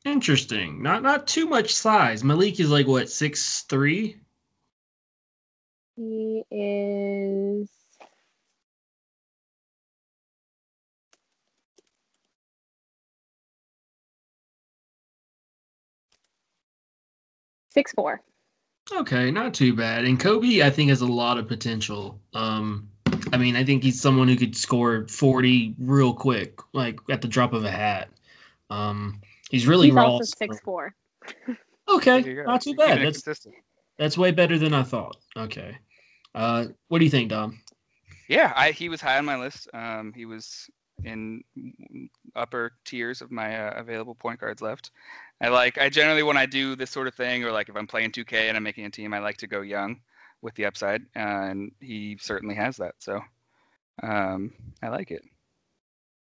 S1: Interesting. Not not too much size. Malik is like what six three.
S2: He is. Six four.
S1: Okay, not too bad. And Coby, I think, has a lot of potential. Um, I mean, I think he's someone who could score 40 real quick, like at the drop of a hat. Um, he's really
S2: He's
S1: raw.
S2: also six four.
S1: Okay,
S3: There you go.
S1: not too bad. That's
S3: consistent.
S1: that's way better than I thought. Okay. Uh, what do you think, Dom?
S3: Yeah, I he was high on my list. Um, he was in upper tiers of my uh, available point guards left. I like I generally when I do this sort of thing, or like if I'm playing 2K and I'm making a team, I like to go young with the upside, uh, and he certainly has that. So um, I like it.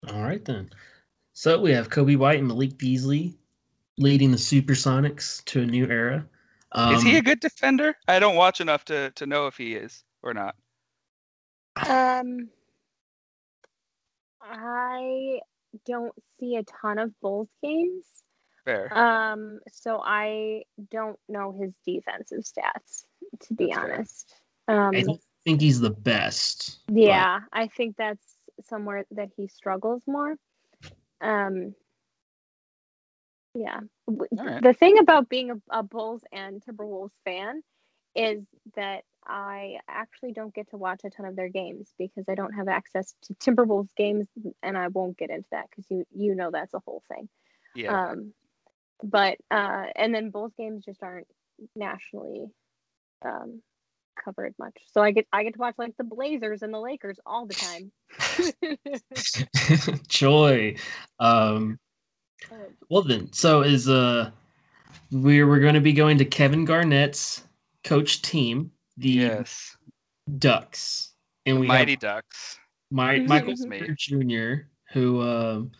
S1: All right then. So we have Coby White and Malik Beasley leading the Supersonics to a new era. Um,
S3: is he a good defender? I don't watch enough to to know if he is or not.
S2: Um, I don't see a ton of Bulls games.
S3: Fair.
S2: Um, so I don't know his defensive stats, to be
S3: That's fair.
S2: honest. Um,
S1: I don't think he's the best. but-
S2: yeah, I think that's somewhere that he struggles more. Um, yeah.
S3: Right.
S2: The thing about being a, a Bulls and Timberwolves fan is that I actually don't get to watch a ton of their games because I don't have access to Timberwolves games, and I won't get into that because you you know that's a whole thing.
S3: yeah.
S2: Um, but uh, and then Bulls games just aren't nationally um, covered much. So I get I get to watch like the Blazers and the Lakers all the time.
S1: Joy. Um, well then, so is uh, we're we're going to be going to Kevin Garnett's coach team, the
S3: yes.
S1: Ducks, and we
S3: Mighty Ducks.
S1: My. Michael Porter Jr., who um,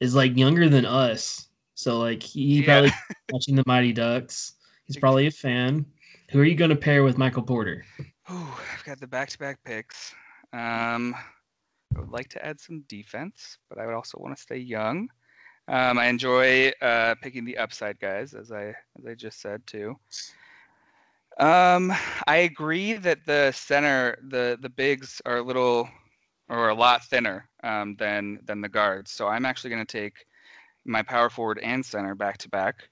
S1: is like younger than us, so like he
S3: Yeah.
S1: probably watching the Mighty Ducks. He's probably a fan. Who are you going to pair with Michael Porter?
S3: Ooh, I've got the back-to-back picks. Um, I would like to add some defense, but I would also want to stay young. Um, I enjoy uh, picking the upside guys, as I as I just said too. Um, I agree that the center, the the bigs are a little or a lot thinner um, than than the guards. So I'm actually going to take my power forward and center back to back.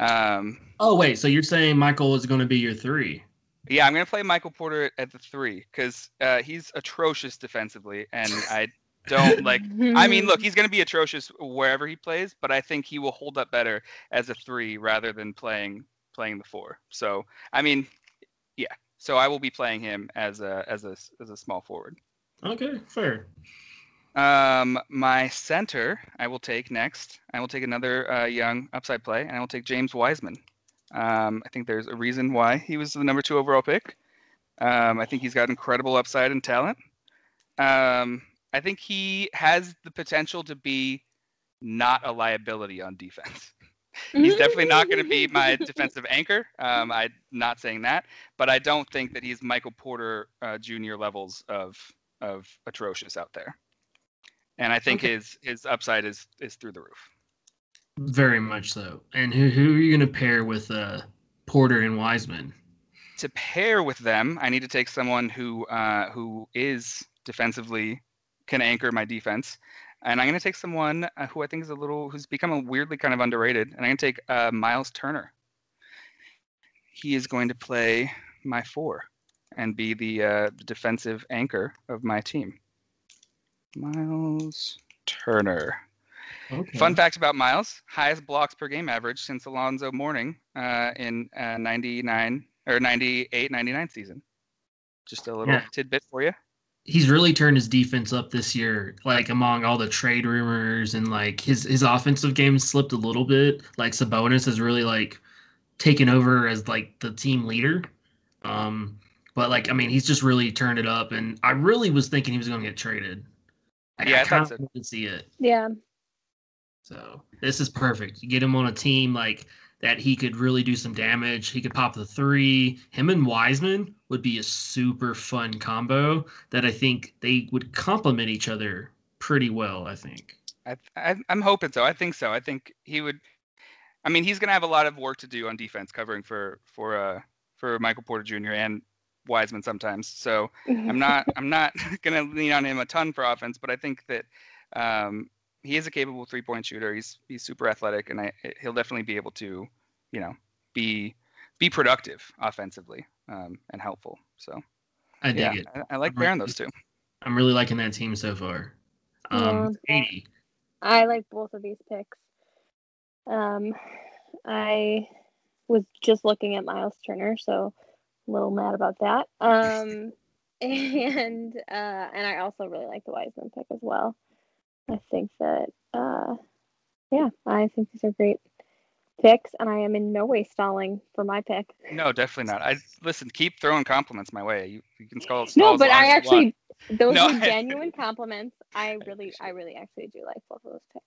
S3: Um,
S1: Oh wait, so you're saying Michael is going to be your three?
S3: yeah, I'm gonna play Michael Porter at the three because uh, he's atrocious defensively, and I don't like. I mean, look, he's gonna be atrocious wherever he plays, but I think he will hold up better as a three rather than playing playing the four. So, I mean, yeah. So I will be playing him as a as a as a small forward.
S1: Okay, fair.
S3: Um, my center, I will take next. I will take another uh, young upside play, and I will take James Wiseman. Um, I think there's a reason why he was the number two overall pick. Um, I think he's got incredible upside and talent. Um, I think he has the potential to be not a liability on defense. he's definitely not going to be my defensive anchor. Um, I'm not saying that, but I don't think that he's Michael Porter uh, Jr. levels of of atrocious out there. And I think
S1: Okay.
S3: his his upside is is through the roof.
S1: Very much so. And who who are you going to pair with uh, Porter and Wiseman?
S3: To pair with them, I need to take someone who uh, who is defensively can anchor my defense. And I'm going to take someone uh, who I think is a little who's become a weirdly kind of underrated. And I'm going to take uh, Miles Turner. He is going to play my four and be the uh, defensive anchor of my team. Miles Turner.
S1: Okay.
S3: Fun fact about Miles: highest blocks per game average since Alonzo Mourning uh, in uh, 99 or 98, 99 season. Just a little
S1: Yeah.
S3: tidbit for you.
S1: he's really turned his defense up this year. Like among all the trade rumors and like his his offensive game slipped a little bit. Like Sabonis has really like taken over as like the team leader. Um, but like I mean, he's just really turned it up, and I really was thinking he was going to get traded. Like,
S3: Yeah, I
S1: I kind
S3: thought
S1: of to see it.
S2: Yeah.
S1: So this is perfect. You get him on a team like that he could really do some damage. He could pop the three. Him and Wiseman would be a super fun combo that I think they would complement each other pretty well. I think.
S3: I, I I'm hoping so. I think so. I think he would. I mean, he's gonna have a lot of work to do on defense, covering for for uh for Michael Porter Jr. and Wiseman sometimes. So I'm not I'm not gonna lean on him a ton for offense, but I think that um, he is a capable three point shooter. He's he's super athletic, and I he'll definitely be able to, you know, be be productive offensively um, and helpful. So
S1: I dig
S3: yeah,
S1: it.
S3: I, I like
S1: I'm
S3: pairing
S1: really-
S3: those two.
S1: I'm really liking that team so far. Um,
S2: Yeah.
S1: Katie,
S2: I like both of these picks. Um, I was just looking at Miles Turner, so a little mad about that. Um, and uh, and I also really like the Wiseman pick as well. I think that uh, yeah, I think these are great picks, and I am in no way stalling for my pick.
S3: No, definitely not. I listen. Keep throwing compliments my way. You, you can call.
S2: No,
S3: stall as
S2: but I
S3: as you want.
S2: actually those
S3: No,
S2: were
S3: I-
S2: genuine compliments. I really, I really actually do like both of those picks.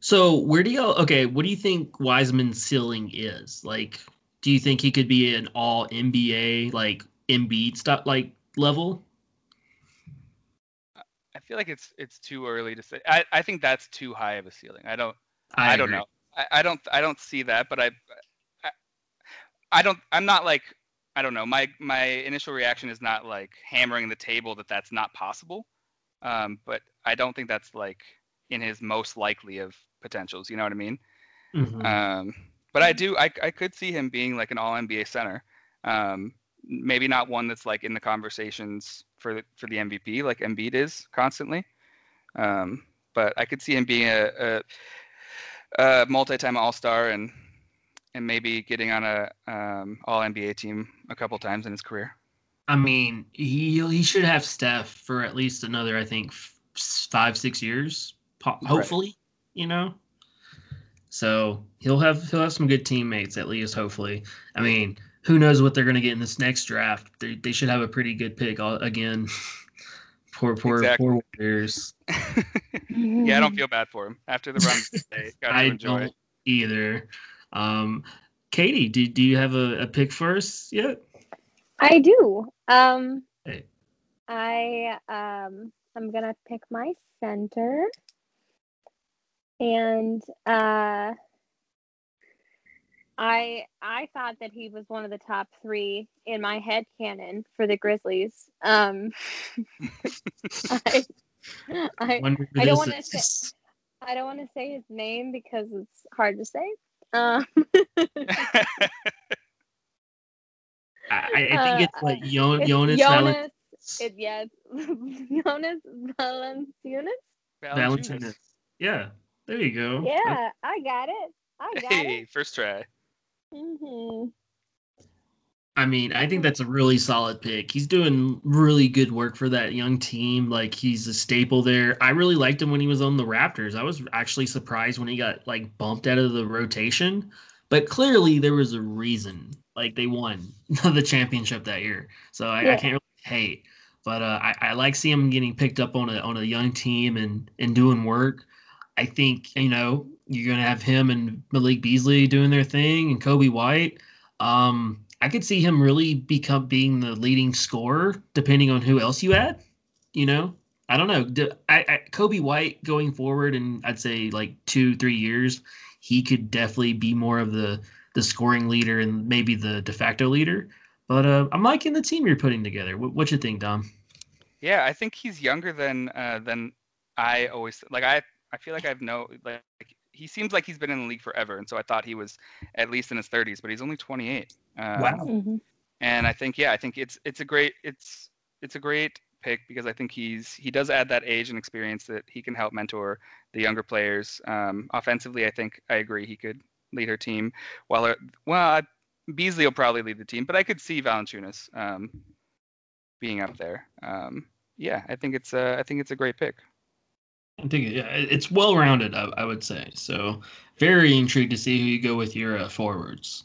S1: so where do you okay? What do you think Wiseman's ceiling is? Like, do you think he could be an All NBA like Embiid stuff like level?
S3: I feel like it's it's too early to say. I, I think that's too high of a ceiling. I don't I, don't know. I, I don't I don't see that, but I, I I don't I'm not like I don't know. My my initial reaction is not like hammering the table that that's not possible. Um, but I don't think that's like in his most likely of potentials. You know what I mean?
S1: Mhm.
S3: Um, but I do I I could see him being like an All NBA center. Um, maybe not one that's like in the conversations for the, for the MVP like Embiid is constantly. Um, but I could see him being a, a, a multi-time All-Star and and maybe getting on a um, All NBA team a couple times in his career.
S1: I mean, he he should have Steph for at least another, I think, f- five six years, po-
S3: Right.
S1: hopefully. You know, so he'll have he'll have some good teammates at least, hopefully. I mean, who knows what they're gonna get in this next draft? They they should have a pretty good pick all, again. poor poor
S3: Exactly.
S1: poor Warriors.
S3: yeah, I don't feel bad for him after the run they got to
S1: I
S3: enjoy.
S1: don't either. Um, Katie, do do you have a, a pick for us yet?
S2: I do. Um,
S1: Hey.
S2: I um, I'm gonna pick my center, and uh, I I thought that he was one of the top three in my head canon for the Grizzlies. Um, I, I
S1: Wonder
S2: I don't wanna
S1: is.
S2: I don't want to say his name because it's hard to say. Um,
S1: I, I I think it's like Yon,
S2: it's
S1: Jonas
S2: Jonas.
S1: Valanciunas.
S2: It, yeah, it's Jonas Valanciunas.
S1: Valanciunas. Yeah, there you go.
S2: Yeah, I got it. I got it.
S3: Hey,
S2: it.
S3: first try.
S2: hmm
S1: I mean, I think that's a really solid pick. He's doing really good work for that young team. Like he's a staple there. I really liked him when he was on the Raptors. I was actually surprised when he got like bumped out of the rotation. But clearly there was a reason. Like they won the championship that year. So I, I can't really hate. But uh, I, I like seeing him getting picked up on a on a young team and and doing work. I think you know you're gonna have him and Malik Beasley doing their thing and Coby White. Um, I could see him really become being the leading scorer, depending on who else you add. You know, I don't know. D- I, I Coby White going forward, and I'd say like two, three years, he could definitely be more of the the scoring leader and maybe the de facto leader. But uh, I'm liking the team you're putting together. What, what you think, Dom?
S3: Yeah, I think he's younger than uh, than I always like. I I feel like I've no like he seems like he's been in the league forever, and so I thought he was at least in his 30s, but he's only 28. Um,
S1: Wow.
S2: hmm
S3: And I think yeah, I think it's it's a great it's it's a great pick because I think he's he does add that age and experience that he can help mentor the younger players. Um, offensively, I think I agree he could lead her team. While uh, well, I, Beasley will probably lead the team, but I could see Valanciunas um, being up there. Um, yeah, I think it's a I think it's a great pick.
S1: I think yeah, it's well rounded. I, I, would say so. Very intrigued to see who you go with your uh, forwards.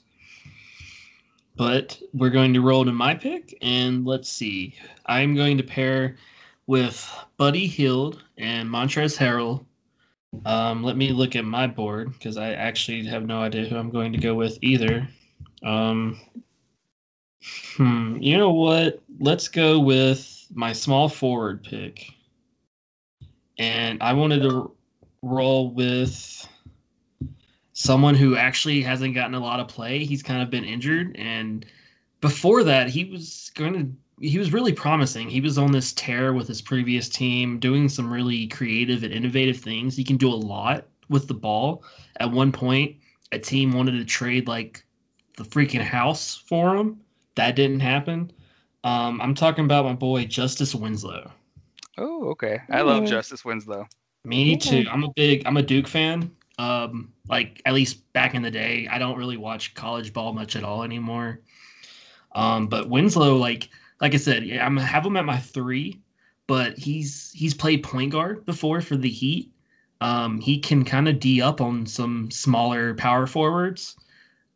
S1: But we're going to roll to my pick, and let's see. I'm going to pair with Buddy Hield and Montrezl Harrell. Um, let me look at my board because I actually have no idea who I'm going to go with either. Um, hmm, you know what? Let's go with my small forward pick. And I wanted to roll with someone who actually hasn't gotten a lot of play. He's kind of been injured. And before that, he was going to he was really promising. He was on this tear with his previous team, doing some really creative and innovative things. He can do a lot with the ball. At one point, a team wanted to trade like the freaking house for him. That didn't happen. Um, I'm talking about my boy Justice Winslow.
S3: Oh, okay. I love Justice Winslow.
S1: Me too. I'm a big I'm a Duke fan. Um, like at least back in the day, I don't really watch college ball much at all anymore. Um, but Winslow, like like I said, yeah, I'm have him at my three, but he's he's played point guard before for the Heat. Um, he can kind of d up on some smaller power forwards.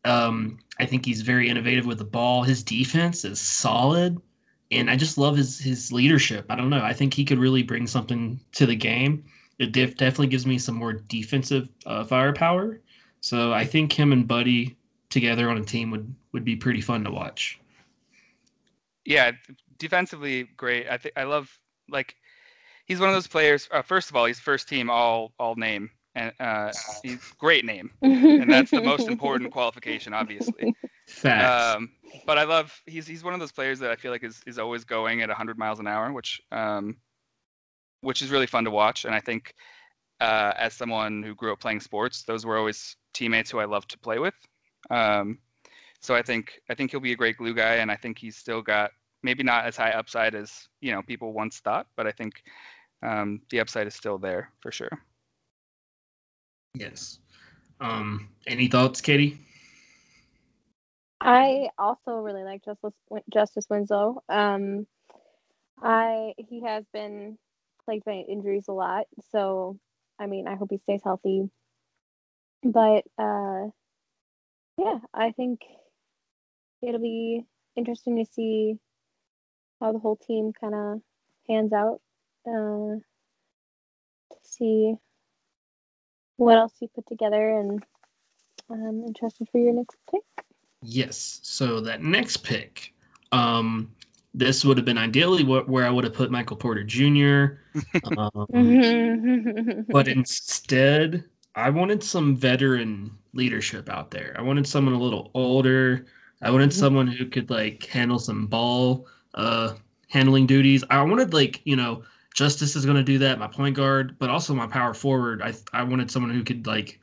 S1: Um, I think he's very innovative with the ball. His defense is solid, and I just love his his leadership. I don't know. I think he could really bring something to the game. It def- definitely gives me some more defensive uh, firepower. So I think him and Buddy together on a team would would be pretty fun to watch
S3: yeah, defensively great. I think I love like he's one of those players. Uh, first of all, he's first team all all name and uh, he's great name, and that's the most important qualification, obviously.
S1: Facts.
S3: Um, but I love he's he's one of those players that I feel like is is always going at 100 miles an hour, which um, which is really fun to watch. And I think uh, as someone who grew up playing sports, those were always teammates who I loved to play with. Um, so I think I think he'll be a great glue guy, and I think he's still got maybe not as high upside as you know people once thought, but I think um, the upside is still there for sure.
S1: Yes. Um, any thoughts, Katie?
S2: I also really like Justice Justice Winslow. Um, I he has been plagued by injuries a lot, so I mean I hope he stays healthy. But uh, yeah, I think it'll be interesting to see how the whole team kind of pans out. Uh, to see what else you put together, and I'm interested for your next pick.
S1: Yes. So that next pick, um, this would have been ideally where I would have put Michael Porter Jr. um, but instead, I wanted some veteran leadership out there. I wanted someone a little older, I wanted mm-hmm. someone who could like handle some ball uh handling duties. I wanted like, you know, Justice is going to do that, my point guard, but also my power forward. I I wanted someone who could like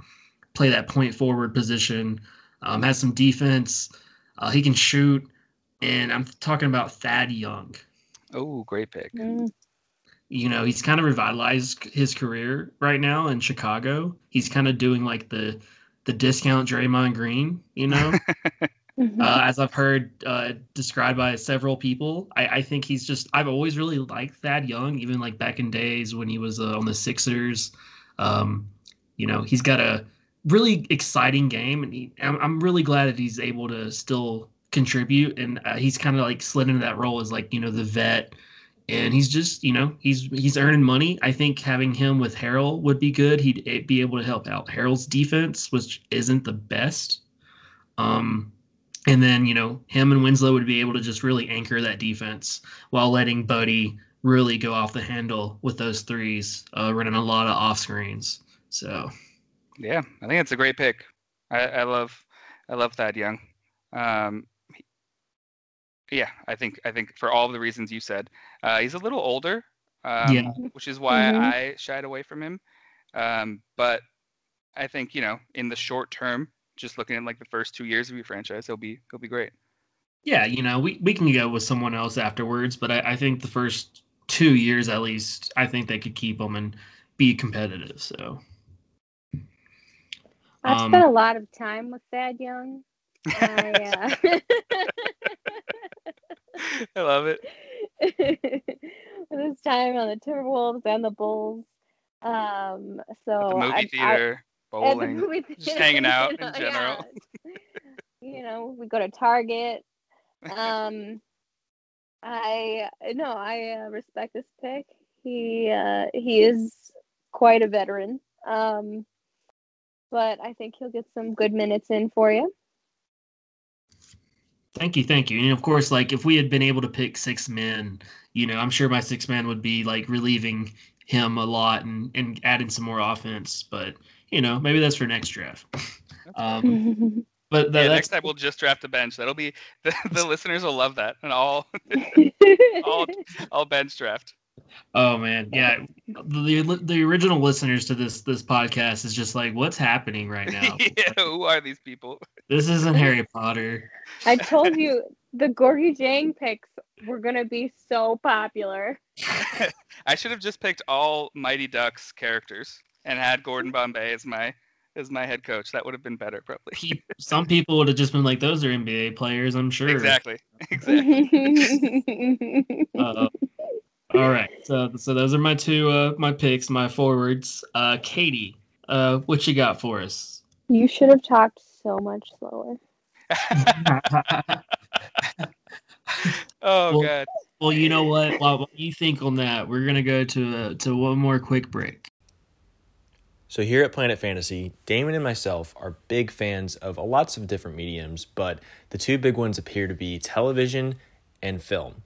S1: play that point forward position, um, has some defense. Uh, he can shoot, and I'm talking about Thad Young.
S3: Oh, great pick. Mm.
S1: You know, he's kind of revitalized his career right now in Chicago. He's kind of doing like the the discount Draymond Green, you know. Mm-hmm. Uh, as I've heard uh, described by several people, I, I, think he's just. I've always really liked Thad Young, even like back in days when he was uh, on the Sixers. Um, you know, he's got a really exciting game, and he, I'm, I'm really glad that he's able to still contribute. And uh, he's kind of like slid into that role as like you know the vet, and he's just you know he's he's earning money. I think having him with Harrell would be good. He'd eh, be able to help out Harrell's defense, which isn't the best. Um, and then, you know, him and Winslow would be able to just really anchor that defense while letting Buddy really go off the handle with those threes, uh, running a lot of off screens. So,
S3: yeah, I think it's a great pick. I, I love, I love Thad Young. Um, yeah, I think I think for all the reasons you said, uh, he's a little older, um, yeah. which is why mm-hmm. I shied away from him. Um, but I think you know, in the short term, just looking at like the first two years of your franchise, he'll be he'll be great.
S1: Yeah, you know, we, we can go with someone else afterwards, but I, I think the first two years at least, I think they could keep him and be competitive. So
S2: I've um, spent a lot of time with Thad Young. I,
S3: uh... I love it.
S2: this time on the Timberwolves and the Bulls. Um, so
S3: At the movie
S2: I,
S3: theater,
S2: I, at the
S3: bowling. just hanging out
S2: you
S3: in general.
S2: yeah. you know, we go to Target. Um, I no, I uh, respect this pick. He uh, he is quite a veteran. Um, but I think he'll get some good minutes in for you.
S1: Thank you, thank you. And of course, like if we had been able to pick six men, you know, I'm sure my six man would be like relieving him a lot and, and adding some more offense. But you know, maybe that's for next draft. Um, but that,
S3: yeah, next time we'll just draft a bench. That'll be the, the listeners will love that, and all all all bench draft.
S1: oh man, yeah. The the original listeners to this this podcast is just like, what's happening right now?
S3: yeah, who are these people?
S1: This isn't Harry Potter.
S2: I told you the Gorgie Jang picks were gonna be so popular.
S3: I should have just picked all Mighty Ducks characters and had Gordon Bombay as my as my head coach. That would have been better, probably.
S1: Pe- Some people would have just been like, those are NBA players, I'm sure.
S3: Exactly. Exactly.
S1: Uh, all right. So so those are my two uh my picks, my forwards. Uh Katie, uh what you got for us?
S2: you should have talked so much slower.
S3: oh
S1: Well-
S3: god.
S1: well, you know what? While, while you think on that, we're gonna go to uh, to one more quick break.
S5: So here at Planet Fantasy, Damon and myself are big fans of lots of different mediums, but the two big ones appear to be television and film.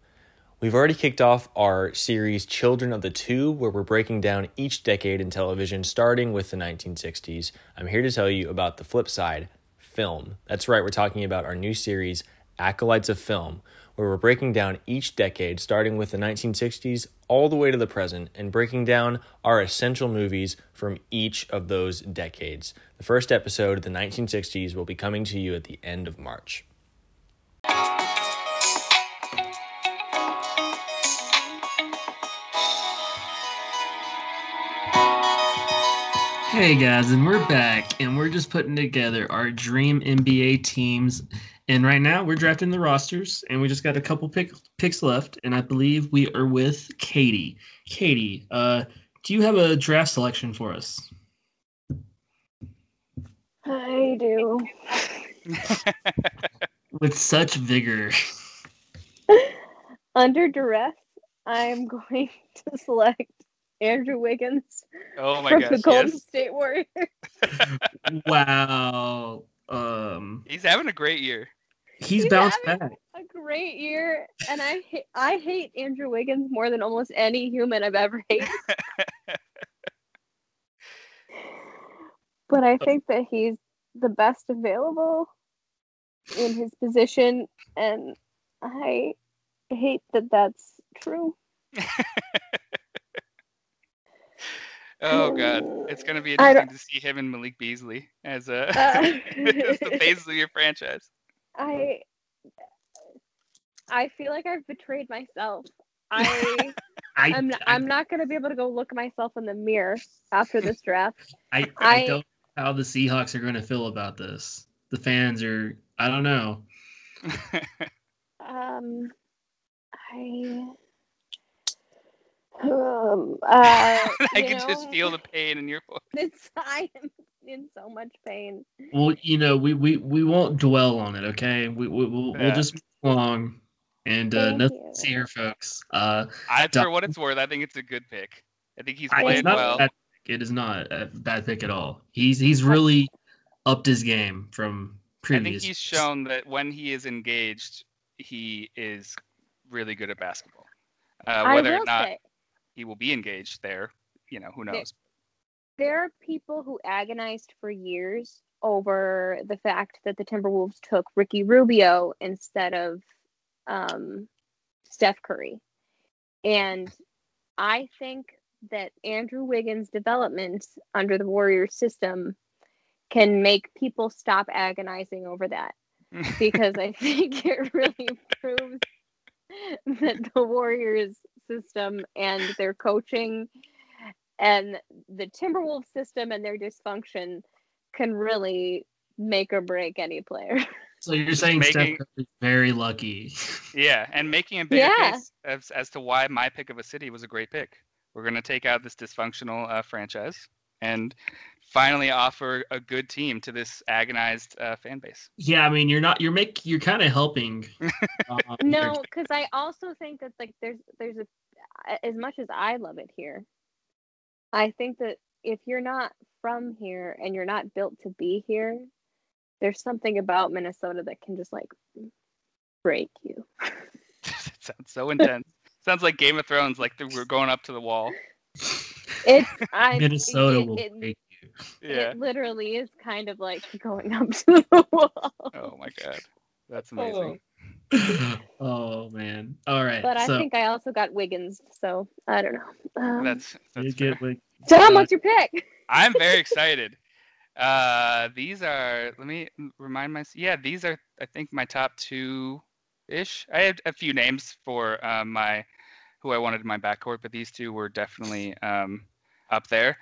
S5: We've already kicked off our series Children of the Tube, where we're breaking down each decade in television, starting with the 1960s. I'm here to tell you about the flip side film. That's right, we're talking about our new series, Acolytes of Film, where we're breaking down each decade, starting with the 1960s all the way to the present, and breaking down our essential movies from each of those decades. The first episode, of the 1960s, will be coming to you at the end of March.
S1: Hey guys, and we're back, and we're just putting together our dream NBA teams. And right now, we're drafting the rosters, and we just got a couple pick, picks left. And I believe we are with Katie. Katie, uh, do you have a draft selection for us?
S2: I do.
S1: With such vigor.
S2: Under duress, I'm going to select Andrew Wiggins
S3: Oh my
S2: from
S3: gosh.
S2: the Golden
S3: Yes.
S2: State Warriors.
S1: wow. Um,
S3: He's having a great year.
S1: He's,
S2: He's
S1: bounced back.
S2: A great year, and I ha- I hate Andrew Wiggins more than almost any human I've ever hated. but I think that he's the best available in his position, and I hate that that's true.
S3: Oh god. It's gonna be
S2: I
S3: interesting to see him and Malik Beasley as a
S2: Uh,
S3: as the faces of your franchise.
S2: I I feel like I've betrayed myself. I
S1: I,
S2: I'm not,
S1: I,
S2: I'm not gonna be able to go look myself in the mirror after this draft.
S1: I, I,
S2: I-
S1: don't know how the Seahawks are going to feel about this. The fans are, I don't know.
S2: Um, I um uh,
S3: I
S2: you
S3: can just feel the pain in your voice.
S2: It's I am in so much pain.
S1: Well, you know, we, we, we won't dwell on it, okay? We, we, we'll, we'll just move along. And uh,
S2: Thank
S1: nothing
S2: you.
S1: to see here, folks. Uh,
S3: I,
S1: Don't-
S3: for what it's worth, I think it's a good pick. I think he's
S1: I, it's not
S3: well.
S1: a bad. It is not a bad pick at all. He's he's really upped his game from previous.
S3: I think he's shown that when he is engaged, he is really good at basketball. Uh, whether or not
S2: say
S3: he will be engaged there, you know, who
S2: There-
S3: knows?
S2: There are people who agonized for years over the fact that the Timberwolves took Ricky Rubio instead of um, Steph Curry. And I think that Andrew Wiggins' development under the Warriors system can make people stop agonizing over that because I think it really proves that the Warriors system and their coaching and the Timberwolves system and their dysfunction can really make or break any player.
S1: So you're saying
S3: making-
S1: Steph Curry's very lucky.
S3: Yeah, and making a big
S2: Yeah.
S3: case as, as to why my pick of a city was a great pick. We're going to take out this dysfunctional uh, franchise and finally offer a good team to this agonized uh, fan base.
S1: yeah, I mean you're not you're make you're kind of helping. um,
S2: No, because I also think that like there's there's a as much as I love it here, I think that if you're not from here and you're not built to be here, there's something about Minnesota that can just like break you.
S3: it sounds so intense. sounds like Game of Thrones, like the, we're going up to the wall.
S2: It I
S1: Minnesota
S2: it,
S1: will
S2: it,
S1: break you.
S3: Yeah.
S2: it literally is kind of like going up to the wall.
S3: Oh my god, that's amazing.
S1: oh man. All right.
S2: But I
S1: so
S2: think I also got Wiggins, so I don't know. Um,
S3: That's
S1: you
S3: that's
S1: get
S3: fair.
S1: like
S2: Tom, what's your pick?
S3: I'm very excited. Uh, these are. Let me remind myself. Yeah, these are. I think my top two ish. I had a few names for um, my who I wanted in my backcourt, but these two were definitely um, up there.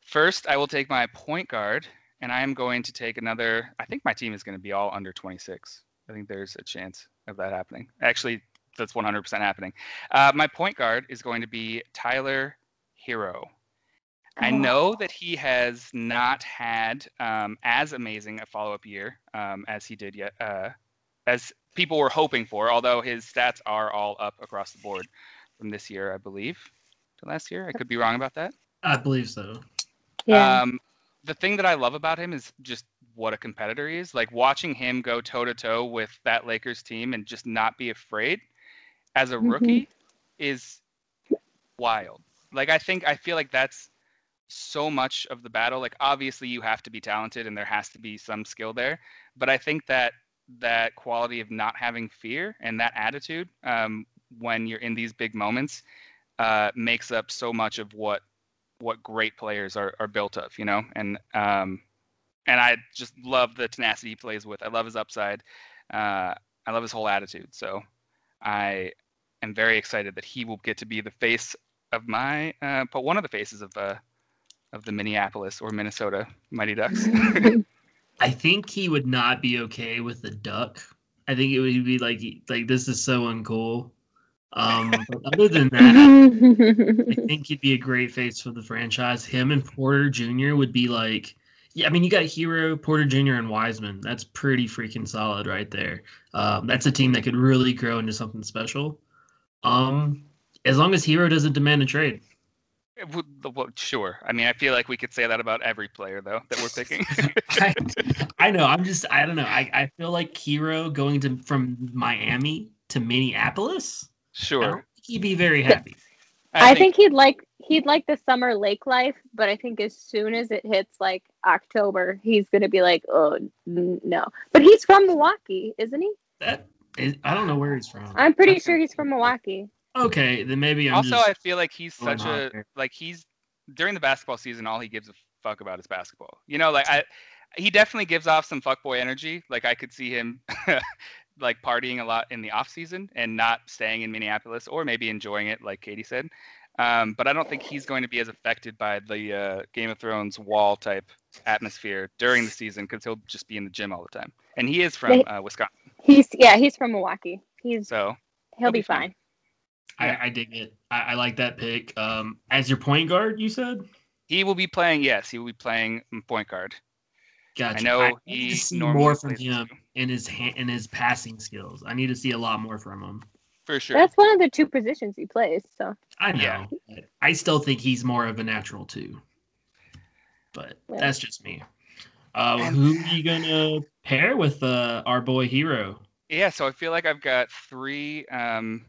S3: First, I will take my point guard, and I am going to take another. I think my team is going to be all under 26. I think there's a chance of that happening. Actually, that's 100% happening. Uh, my point guard is going to be Tyler Herro. I
S2: Oh.
S3: know that he has not had um, as amazing a follow-up year um, as he did yet, uh, as people were hoping for. Although his stats are all up across the board from this year, I believe, to last year. I could be wrong about that.
S1: I believe so.
S2: Yeah.
S3: Um, the thing that I love about him is just what a competitor he is. Like watching him go toe to toe with that Lakers team and just not be afraid as a
S2: Mhm.
S3: rookie is wild. Like I think I feel like that's so much of the battle. Like obviously you have to be talented and there has to be some skill there, but I think that that quality of not having fear and that attitude um, when you're in these big moments uh, makes up so much of what what great players are, are built of, you know, and um, and I just love the tenacity he plays with. I love his upside. Uh, I love his whole attitude. So I am very excited that he will get to be the face of my, uh, but one of the faces of uh, of the Minneapolis or Minnesota Mighty Ducks.
S1: I think he would not be okay with the duck. I think it would be like like this is so uncool. Um, but other than that, I think he'd be a great face for the franchise. Him and Porter Jr. would be like, yeah, I mean, you got Herro, Porter Jr., and Wiseman. That's pretty freaking solid right there. Um, that's a team that could really grow into something special. Um, as long as Herro doesn't demand a trade.
S3: Would- well, sure. I mean, I feel like we could say that about every player though that we're picking.
S1: I, I know. I'm just. I don't know. I, I feel like Herro going to from Miami to Minneapolis. I don't
S3: sure.
S1: think he'd be very happy.
S2: I think he'd like he'd like the summer lake life, but I think as soon as it hits like October, he's gonna be like, oh n- no. But he's from Milwaukee, isn't he?
S1: That is, I don't know where he's from.
S2: I'm pretty
S3: That's
S2: sure he's from Milwaukee.
S1: Okay, then maybe I'm
S3: also
S1: just.
S3: I feel like he's such a
S1: there.
S3: like he's during the basketball season all he gives a fuck about is basketball. You know, like I he definitely gives off some fuckboy energy. Like I could see him like partying a lot in the off season and not staying in Minneapolis or maybe enjoying it like Katie said. Um, but I don't think he's going to be as affected by the uh, Game of Thrones wall type atmosphere during the season because he'll just be in the gym all the time. And he is from uh, Wisconsin,
S2: He's yeah, he's from Milwaukee. He's
S3: so
S2: he'll be
S3: be fine.
S2: fine.
S1: I, I dig it. I, I like that pick. Um, as your point guard, you said.
S3: he will be playing. Yes, he will be playing point guard.
S1: Gotcha.
S3: I know
S1: I
S3: he
S1: need to see more from him in his hand in his passing skills. I need to see a lot more from him.
S3: For sure.
S2: That's one of the two positions he plays. So
S1: I know.
S3: Yeah.
S1: I still think he's more of a natural too. But
S2: Yeah.
S1: that's just me. Uh, who are you gonna pair with uh, our boy Herro?
S3: Yeah, so I feel like I've got three um,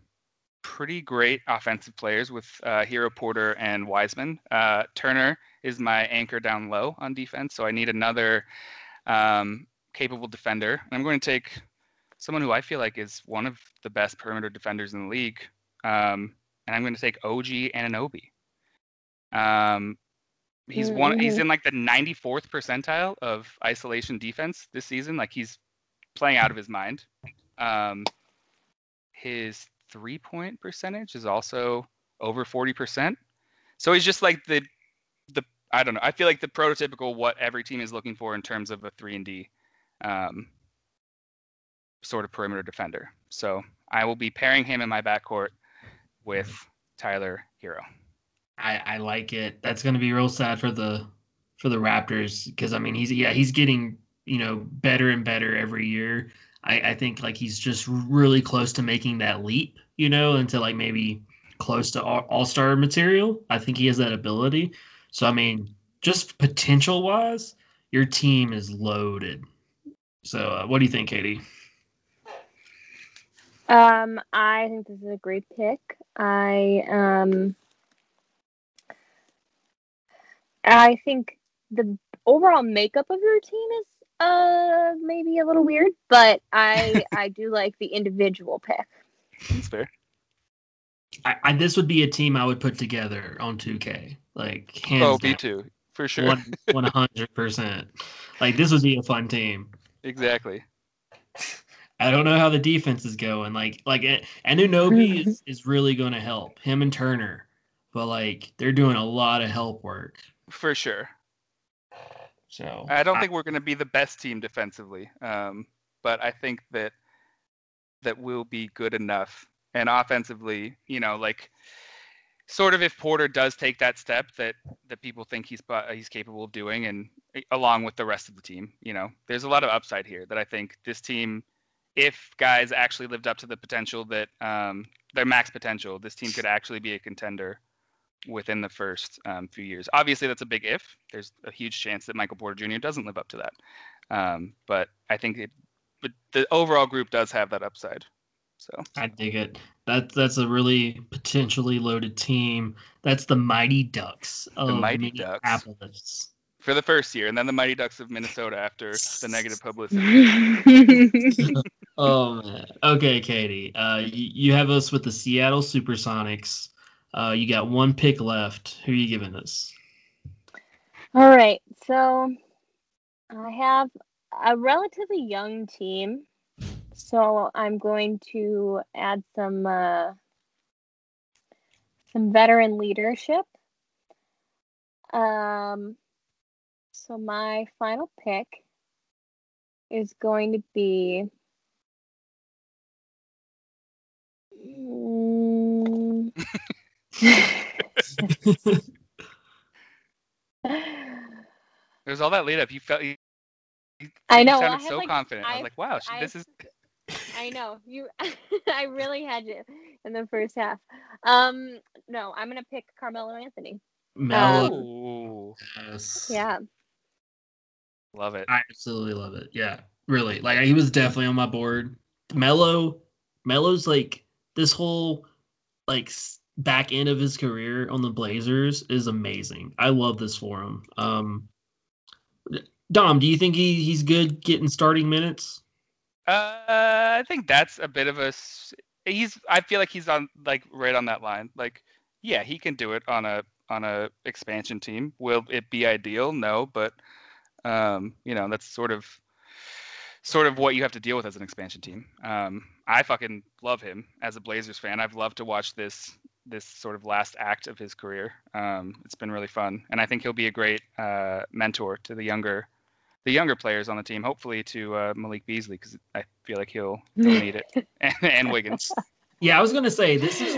S3: pretty great offensive players with uh, Herro Porter and Wiseman. Uh, Turner is my anchor down low on defense, so I need another um, capable defender. I'm going to take someone who I feel like is one of the best perimeter defenders in the league, um, and I'm going to take OG Anunoby. Um, he's one. He's in like the 94th percentile of isolation defense this season. Like he's playing out of his mind. Um, his three point percentage is also over 40%. So he's just like the the I don't know. I feel like the prototypical what every team is looking for in terms of a 3 and D. Um, sort of perimeter defender. So I will be pairing him in my backcourt with Tyler Herro.
S1: I, I like it. That's going to be real sad for the for the Raptors because I mean he's yeah he's getting you know better and better every year. I, I think like he's just really close to making that leap, you know, into like maybe close to all star material. I think he has that ability. So I mean, just potential wise, your team is loaded. So uh, what do you think, Katie?
S2: Um, I think this is a great pick. I um, I think the overall makeup of your team is uh maybe a little weird, but I I do like the individual pick.
S3: That's fair.
S1: I, I, this would be a team I would put together on 2K. Like
S3: hands Oh, me too, for sure.
S1: One hundred percent. Like this would be a fun team.
S3: Exactly.
S1: I don't know how the defense is going. Like like Anunoby is, is really going to help him and Turner, but like they're doing a lot of help work.
S3: For sure.
S1: So
S3: I don't I, think we're going to be the best team defensively, um, but I think that that will be good enough. And offensively, you know, like sort of if Porter does take that step that that people think he's uh, he's capable of doing, and eh, along with the rest of the team, you know, there's a lot of upside here that I think this team, if guys actually lived up to the potential that um, their max potential, this team could actually be a contender within the first um, few years. Obviously, that's a big if. There's a huge chance that Michael Porter Jr. doesn't live up to that. Um, but I think it, but the overall group does have that upside. So
S1: I dig it. That that's a really potentially loaded team. That's the Mighty Ducks of the Mighty Ducks
S3: for the first year, and then the Mighty Ducks of Minnesota after the negative publicity.
S1: oh man. Okay, Katie. Uh, you, you have us with the Seattle SuperSonics. Uh, you got one pick left. Who are you giving us?
S2: All right. So I have a relatively young team. So I'm going to add some uh, some veteran leadership. Um, so my final pick is going to be. Mm,
S3: There's all that lead up. You felt you,
S2: you I know.
S3: sounded well, so like, confident. I, I, was like, wow, I, this is.
S2: I know you. I really had you in the first half. Um, no, I'm gonna pick Carmelo Anthony.
S1: Melo.
S2: Um, yes. Yeah.
S3: Love it.
S1: I absolutely love it. Yeah, really. Like he was definitely on my board. Melo, Melo's like this whole like back end of his career on the Blazers is amazing. I love this for him. Um, Dom, do you think he, he's good getting starting minutes?
S3: Uh, I think that's a bit of a. He's. I feel like he's on like right on that line. Like, yeah, he can do it on a on a expansion team. Will it be ideal? No, but um, you know that's sort of sort of what you have to deal with as an expansion team. Um, I fucking love him as a Blazers fan. I've loved to watch this this sort of last act of his career. Um, it's been really fun, and I think he'll be a great uh, mentor to the younger the younger players on the team. Hopefully to uh, Malik Beasley because I feel like he'll he'll need it, and, and, Wiggins.
S1: Yeah, I was gonna say this is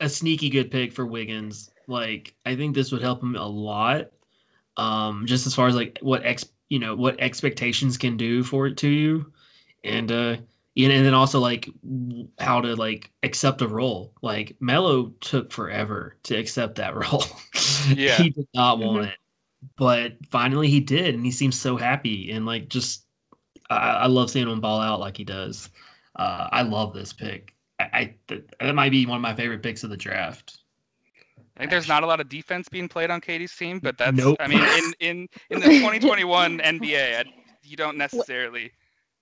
S1: a sneaky good pick for Wiggins. Like I think this would help him a lot. Um, just as far as like what ex you know what expectations can do for it to you, and uh, and then also like how to like accept a role. Like Melo took forever to accept that role.
S3: Yeah,
S1: he did not want mm-hmm. it, but finally he did, and he seems so happy and like just. I, I love seeing him ball out like he does. Uh, I love this pick. I, I that might be one of my favorite picks of the draft.
S3: I think there's not a lot of defense being played on Katie's team, but that's nope. I mean in in in the 2021 NBA, you don't necessarily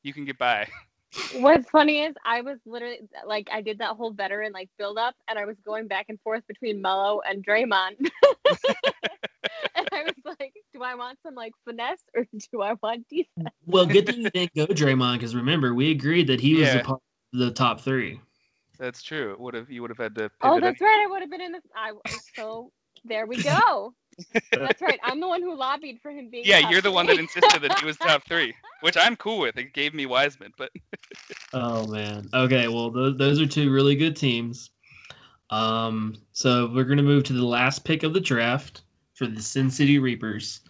S3: you can get by.
S2: What's funny is I was literally like I did that whole veteran like build up and I was going back and forth between Melo and Draymond. and I was like, do I want some like finesse or do I want defense?
S1: Well, good thing you didn't go Draymond because remember we agreed that he was yeah. a part of the top three.
S3: That's true. Would have you would have had to?
S2: Oh, that's right. I would have been in the. I so there we go. That's right. I'm the one who lobbied for him being.
S3: Yeah,
S2: top
S3: you're the one that insisted that he was top three, which I'm cool with. It gave me Wiseman, but
S1: Oh man. Okay, well those those are two really good teams. Um, so we're gonna move to the last pick of the draft for the Sin City Reapers.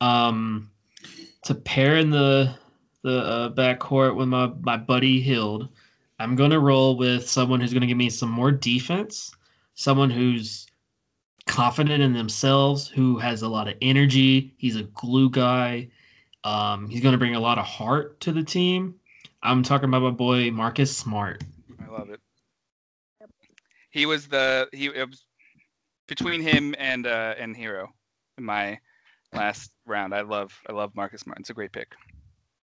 S1: Um, to pair in the the uh, backcourt with my my buddy Hield, I'm gonna roll with someone who's gonna give me some more defense, someone who's confident in themselves, who has a lot of energy. He's a glue guy. Um, he's gonna bring a lot of heart to the team. I'm talking about my boy Marcus Smart.
S3: I love it. He was the he was between him and uh and Herro in my last round. I love I love Marcus Martin. It's a great pick.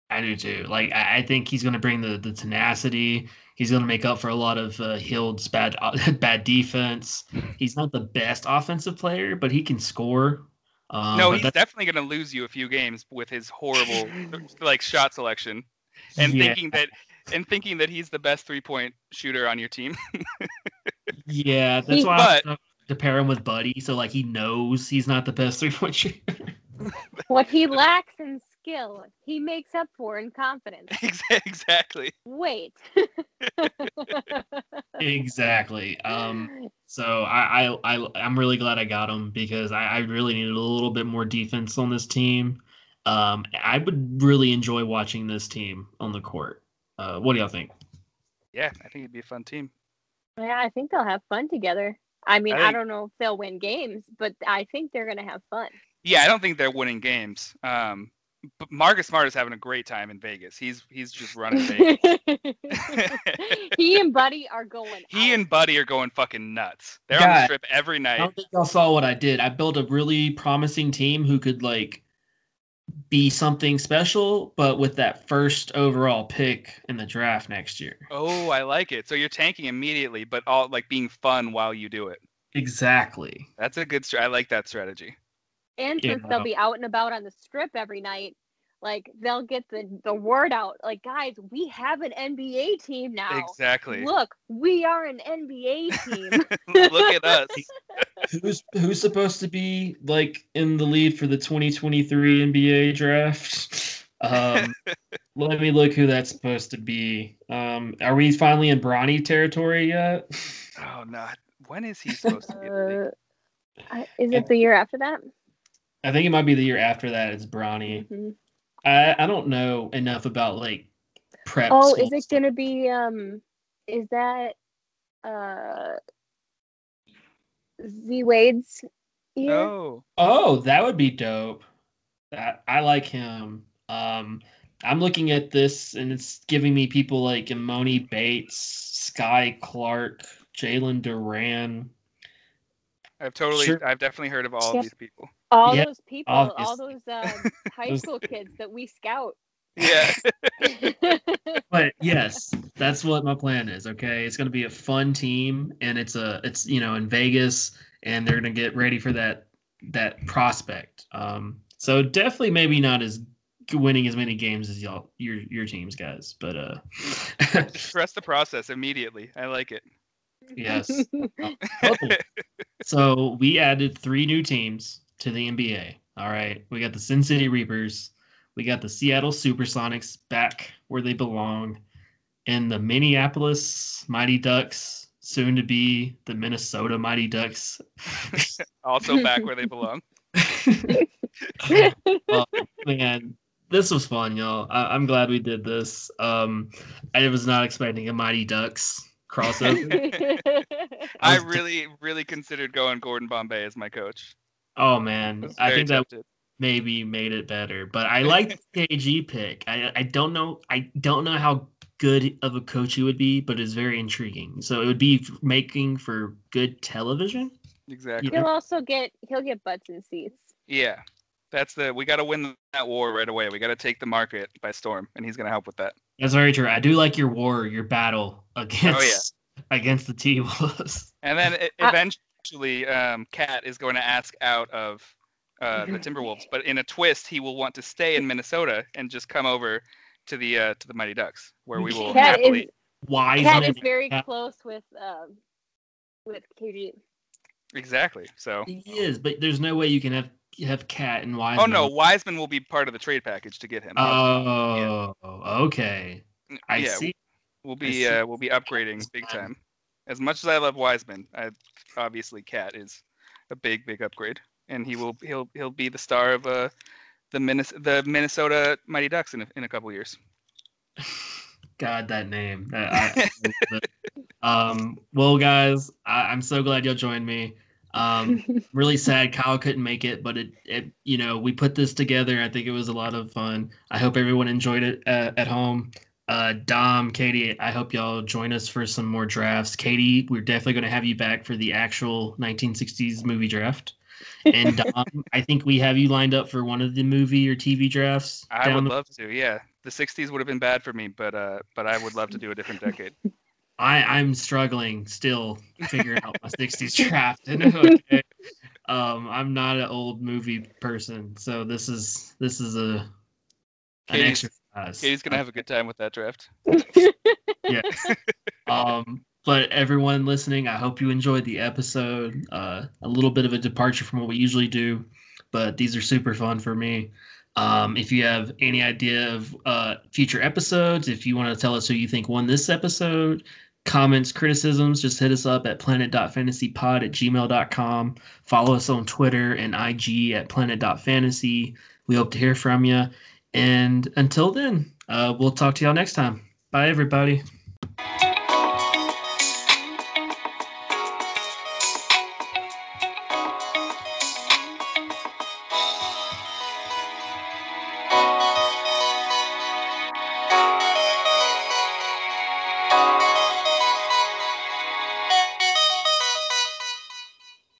S1: I do too. Like I, I think he's going to bring the the tenacity. He's going to make up for a lot of uh, Hield's bad bad defense. He's not the best offensive player, but he can score. Um,
S3: no, he's
S1: that's-
S3: definitely going to lose you a few games with his horrible like shot selection and
S1: yeah,
S3: thinking that and thinking that he's the best three point shooter on your team.
S1: yeah. That's
S2: He-
S1: why I
S3: but-
S1: to pair him with Buddy, so like he knows he's not the best three point shooter.
S2: What he lacks in skill, he makes up for in confidence.
S3: Exactly.
S2: Wait.
S1: exactly. Um. So I, I I I'm really glad I got him because I, I really needed a little bit more defense on this team. Um, I would really enjoy watching this team on the court. Uh, what do y'all think?
S3: Yeah, I think it'd be a fun team.
S2: yeah, I think they'll have fun together. I mean,
S3: I
S2: I, don't know if they'll win games, but I think they're gonna have fun.
S3: Yeah, I don't think they're winning games. Um, but Marcus Smart is having a great time in Vegas. He's he's just running Vegas.
S2: he and Buddy are going.
S3: he
S2: out.
S3: and Buddy are going fucking nuts. They're on the strip every
S1: I
S3: night.
S1: don't think y'all saw what I did. I built a really promising team who could like be something special, but with that first overall pick in the draft next year.
S3: Oh, I like it. So you're tanking immediately, but all like being fun while you do it.
S1: Exactly.
S3: That's a good. Str- I like that strategy.
S2: And
S1: Yeah.
S2: since they'll be out and about on the strip every night, like they'll get the the word out. Like, guys, we have an NBA team now.
S3: Exactly.
S2: Look, we are an NBA team.
S3: Look at us.
S1: Who's who's supposed to be like in the lead for the 2023 NBA draft? Um, let me look who that's supposed to be. Um, are we finally in Bronny territory yet?
S3: Oh no! When is he supposed to be? in the league?
S2: Uh, is it the year after that?
S1: I think it might be the year after that. It's Bronny.
S2: Mhm.
S1: I I don't know enough about like prep.
S2: Oh,
S1: school
S2: is it
S1: stuff.
S2: gonna be? Um, is that uh Z Wade's year?
S3: Oh,
S1: Oh, that would be dope. That I like him. Um, I'm looking at this and it's giving me people like Imoni Bates, Skyy Clark, Jalen Duren.
S3: I've totally,
S1: Sure.
S3: I've definitely heard of all
S2: Yep.
S3: of these people.
S2: All
S1: Yeah,
S2: those people, all those uh, high
S1: Those-
S2: school kids that we scout.
S3: Yeah.
S1: But yes, that's what my plan is. Okay, it's gonna be a fun team, and it's a it's you know in Vegas, and they're gonna get ready for that that prospect. Um, so definitely maybe not as winning as many games as y'all your your teams guys, but uh,
S3: Trust the process immediately. I like it.
S1: yes. Oh, so we added three new teams to the NBA. All right, we got the Sin City Reapers, we got the Seattle Supersonics back where they belong, and the Minneapolis Mighty Ducks, soon to be the Minnesota Mighty Ducks.
S3: Also back where they belong.
S1: oh, man, this was fun, y'all. I- I'm glad we did this. Um, I was not expecting a Mighty Ducks crossover.
S3: I
S1: was-
S3: really, really considered going Gordon Bombay as my coach.
S1: Oh man, I
S3: very
S1: think that maybe made it better. But I like the KG pick. I I don't know I don't know how good of a coach he would be, but it's very intriguing. So it would be making for good television.
S3: Exactly.
S2: he'll also get he'll get butts and seats.
S3: Yeah. That's the we got to win that war right away. We got to take the market by storm, and he's going to help with that.
S1: That's very true. I do like your war, your battle against against the T Wolves.
S3: And then e-
S2: Uh,
S3: eventually, um, Cat is going to ask out of uh, the Timberwolves, but in a twist, he will want to stay in Minnesota and just come over to the uh, to the Mighty Ducks, where we will
S2: Cat
S3: happily.
S2: is
S1: Wise
S2: Cat is very
S1: Cat-
S2: close with um with KG.
S3: Exactly. So
S1: he is, but there's no way you can have have Cat and Wiseman.
S3: Oh no, Wiseman will be part of the trade package to get him.
S1: Oh, yeah. okay. I yeah, see.
S3: We'll be uh, we'll be upgrading big time. As much as I love Wiseman, I, obviously Cat is a big big upgrade, and he will he'll he'll be the star of uh the Minnesota the Minnesota Mighty Ducks in a, in a couple years.
S1: God, that name. I, um, well, guys, I, am so glad y'all joined me. Um, really sad Kyle couldn't make it, but it, it, you know, we put this together. I think it was a lot of fun. I hope everyone enjoyed it uh, at home. Uh, Dom, Katie, I hope y'all join us for some more drafts. Katie, we're definitely going to have you back for the actual 1960s movie draft. And Dom, I think we have you lined up for one of the movie or TV drafts.
S3: I would the- love to. Yeah, the 60s would have been bad for me, but uh, but I would love to do a different decade.
S1: I, I'm struggling still figuring out my 60s draft. okay. Um, I'm not an old movie person, so this is this is a
S3: an exercise. Katie's gonna have a good time with that draft.
S1: yeah. Um, but everyone listening, I hope you enjoyed the episode. Uh, a little bit of a departure from what we usually do, but these are super fun for me. Um, if you have any idea of uh, future episodes, if you want to tell us who you think won this episode, comments, criticisms, just hit us up at planet.fantasypod at gmail.com. Follow us on Twitter and IG at planet.fantasy. We hope to hear from you. And until then, uh, we'll talk to y'all next time. Bye, everybody.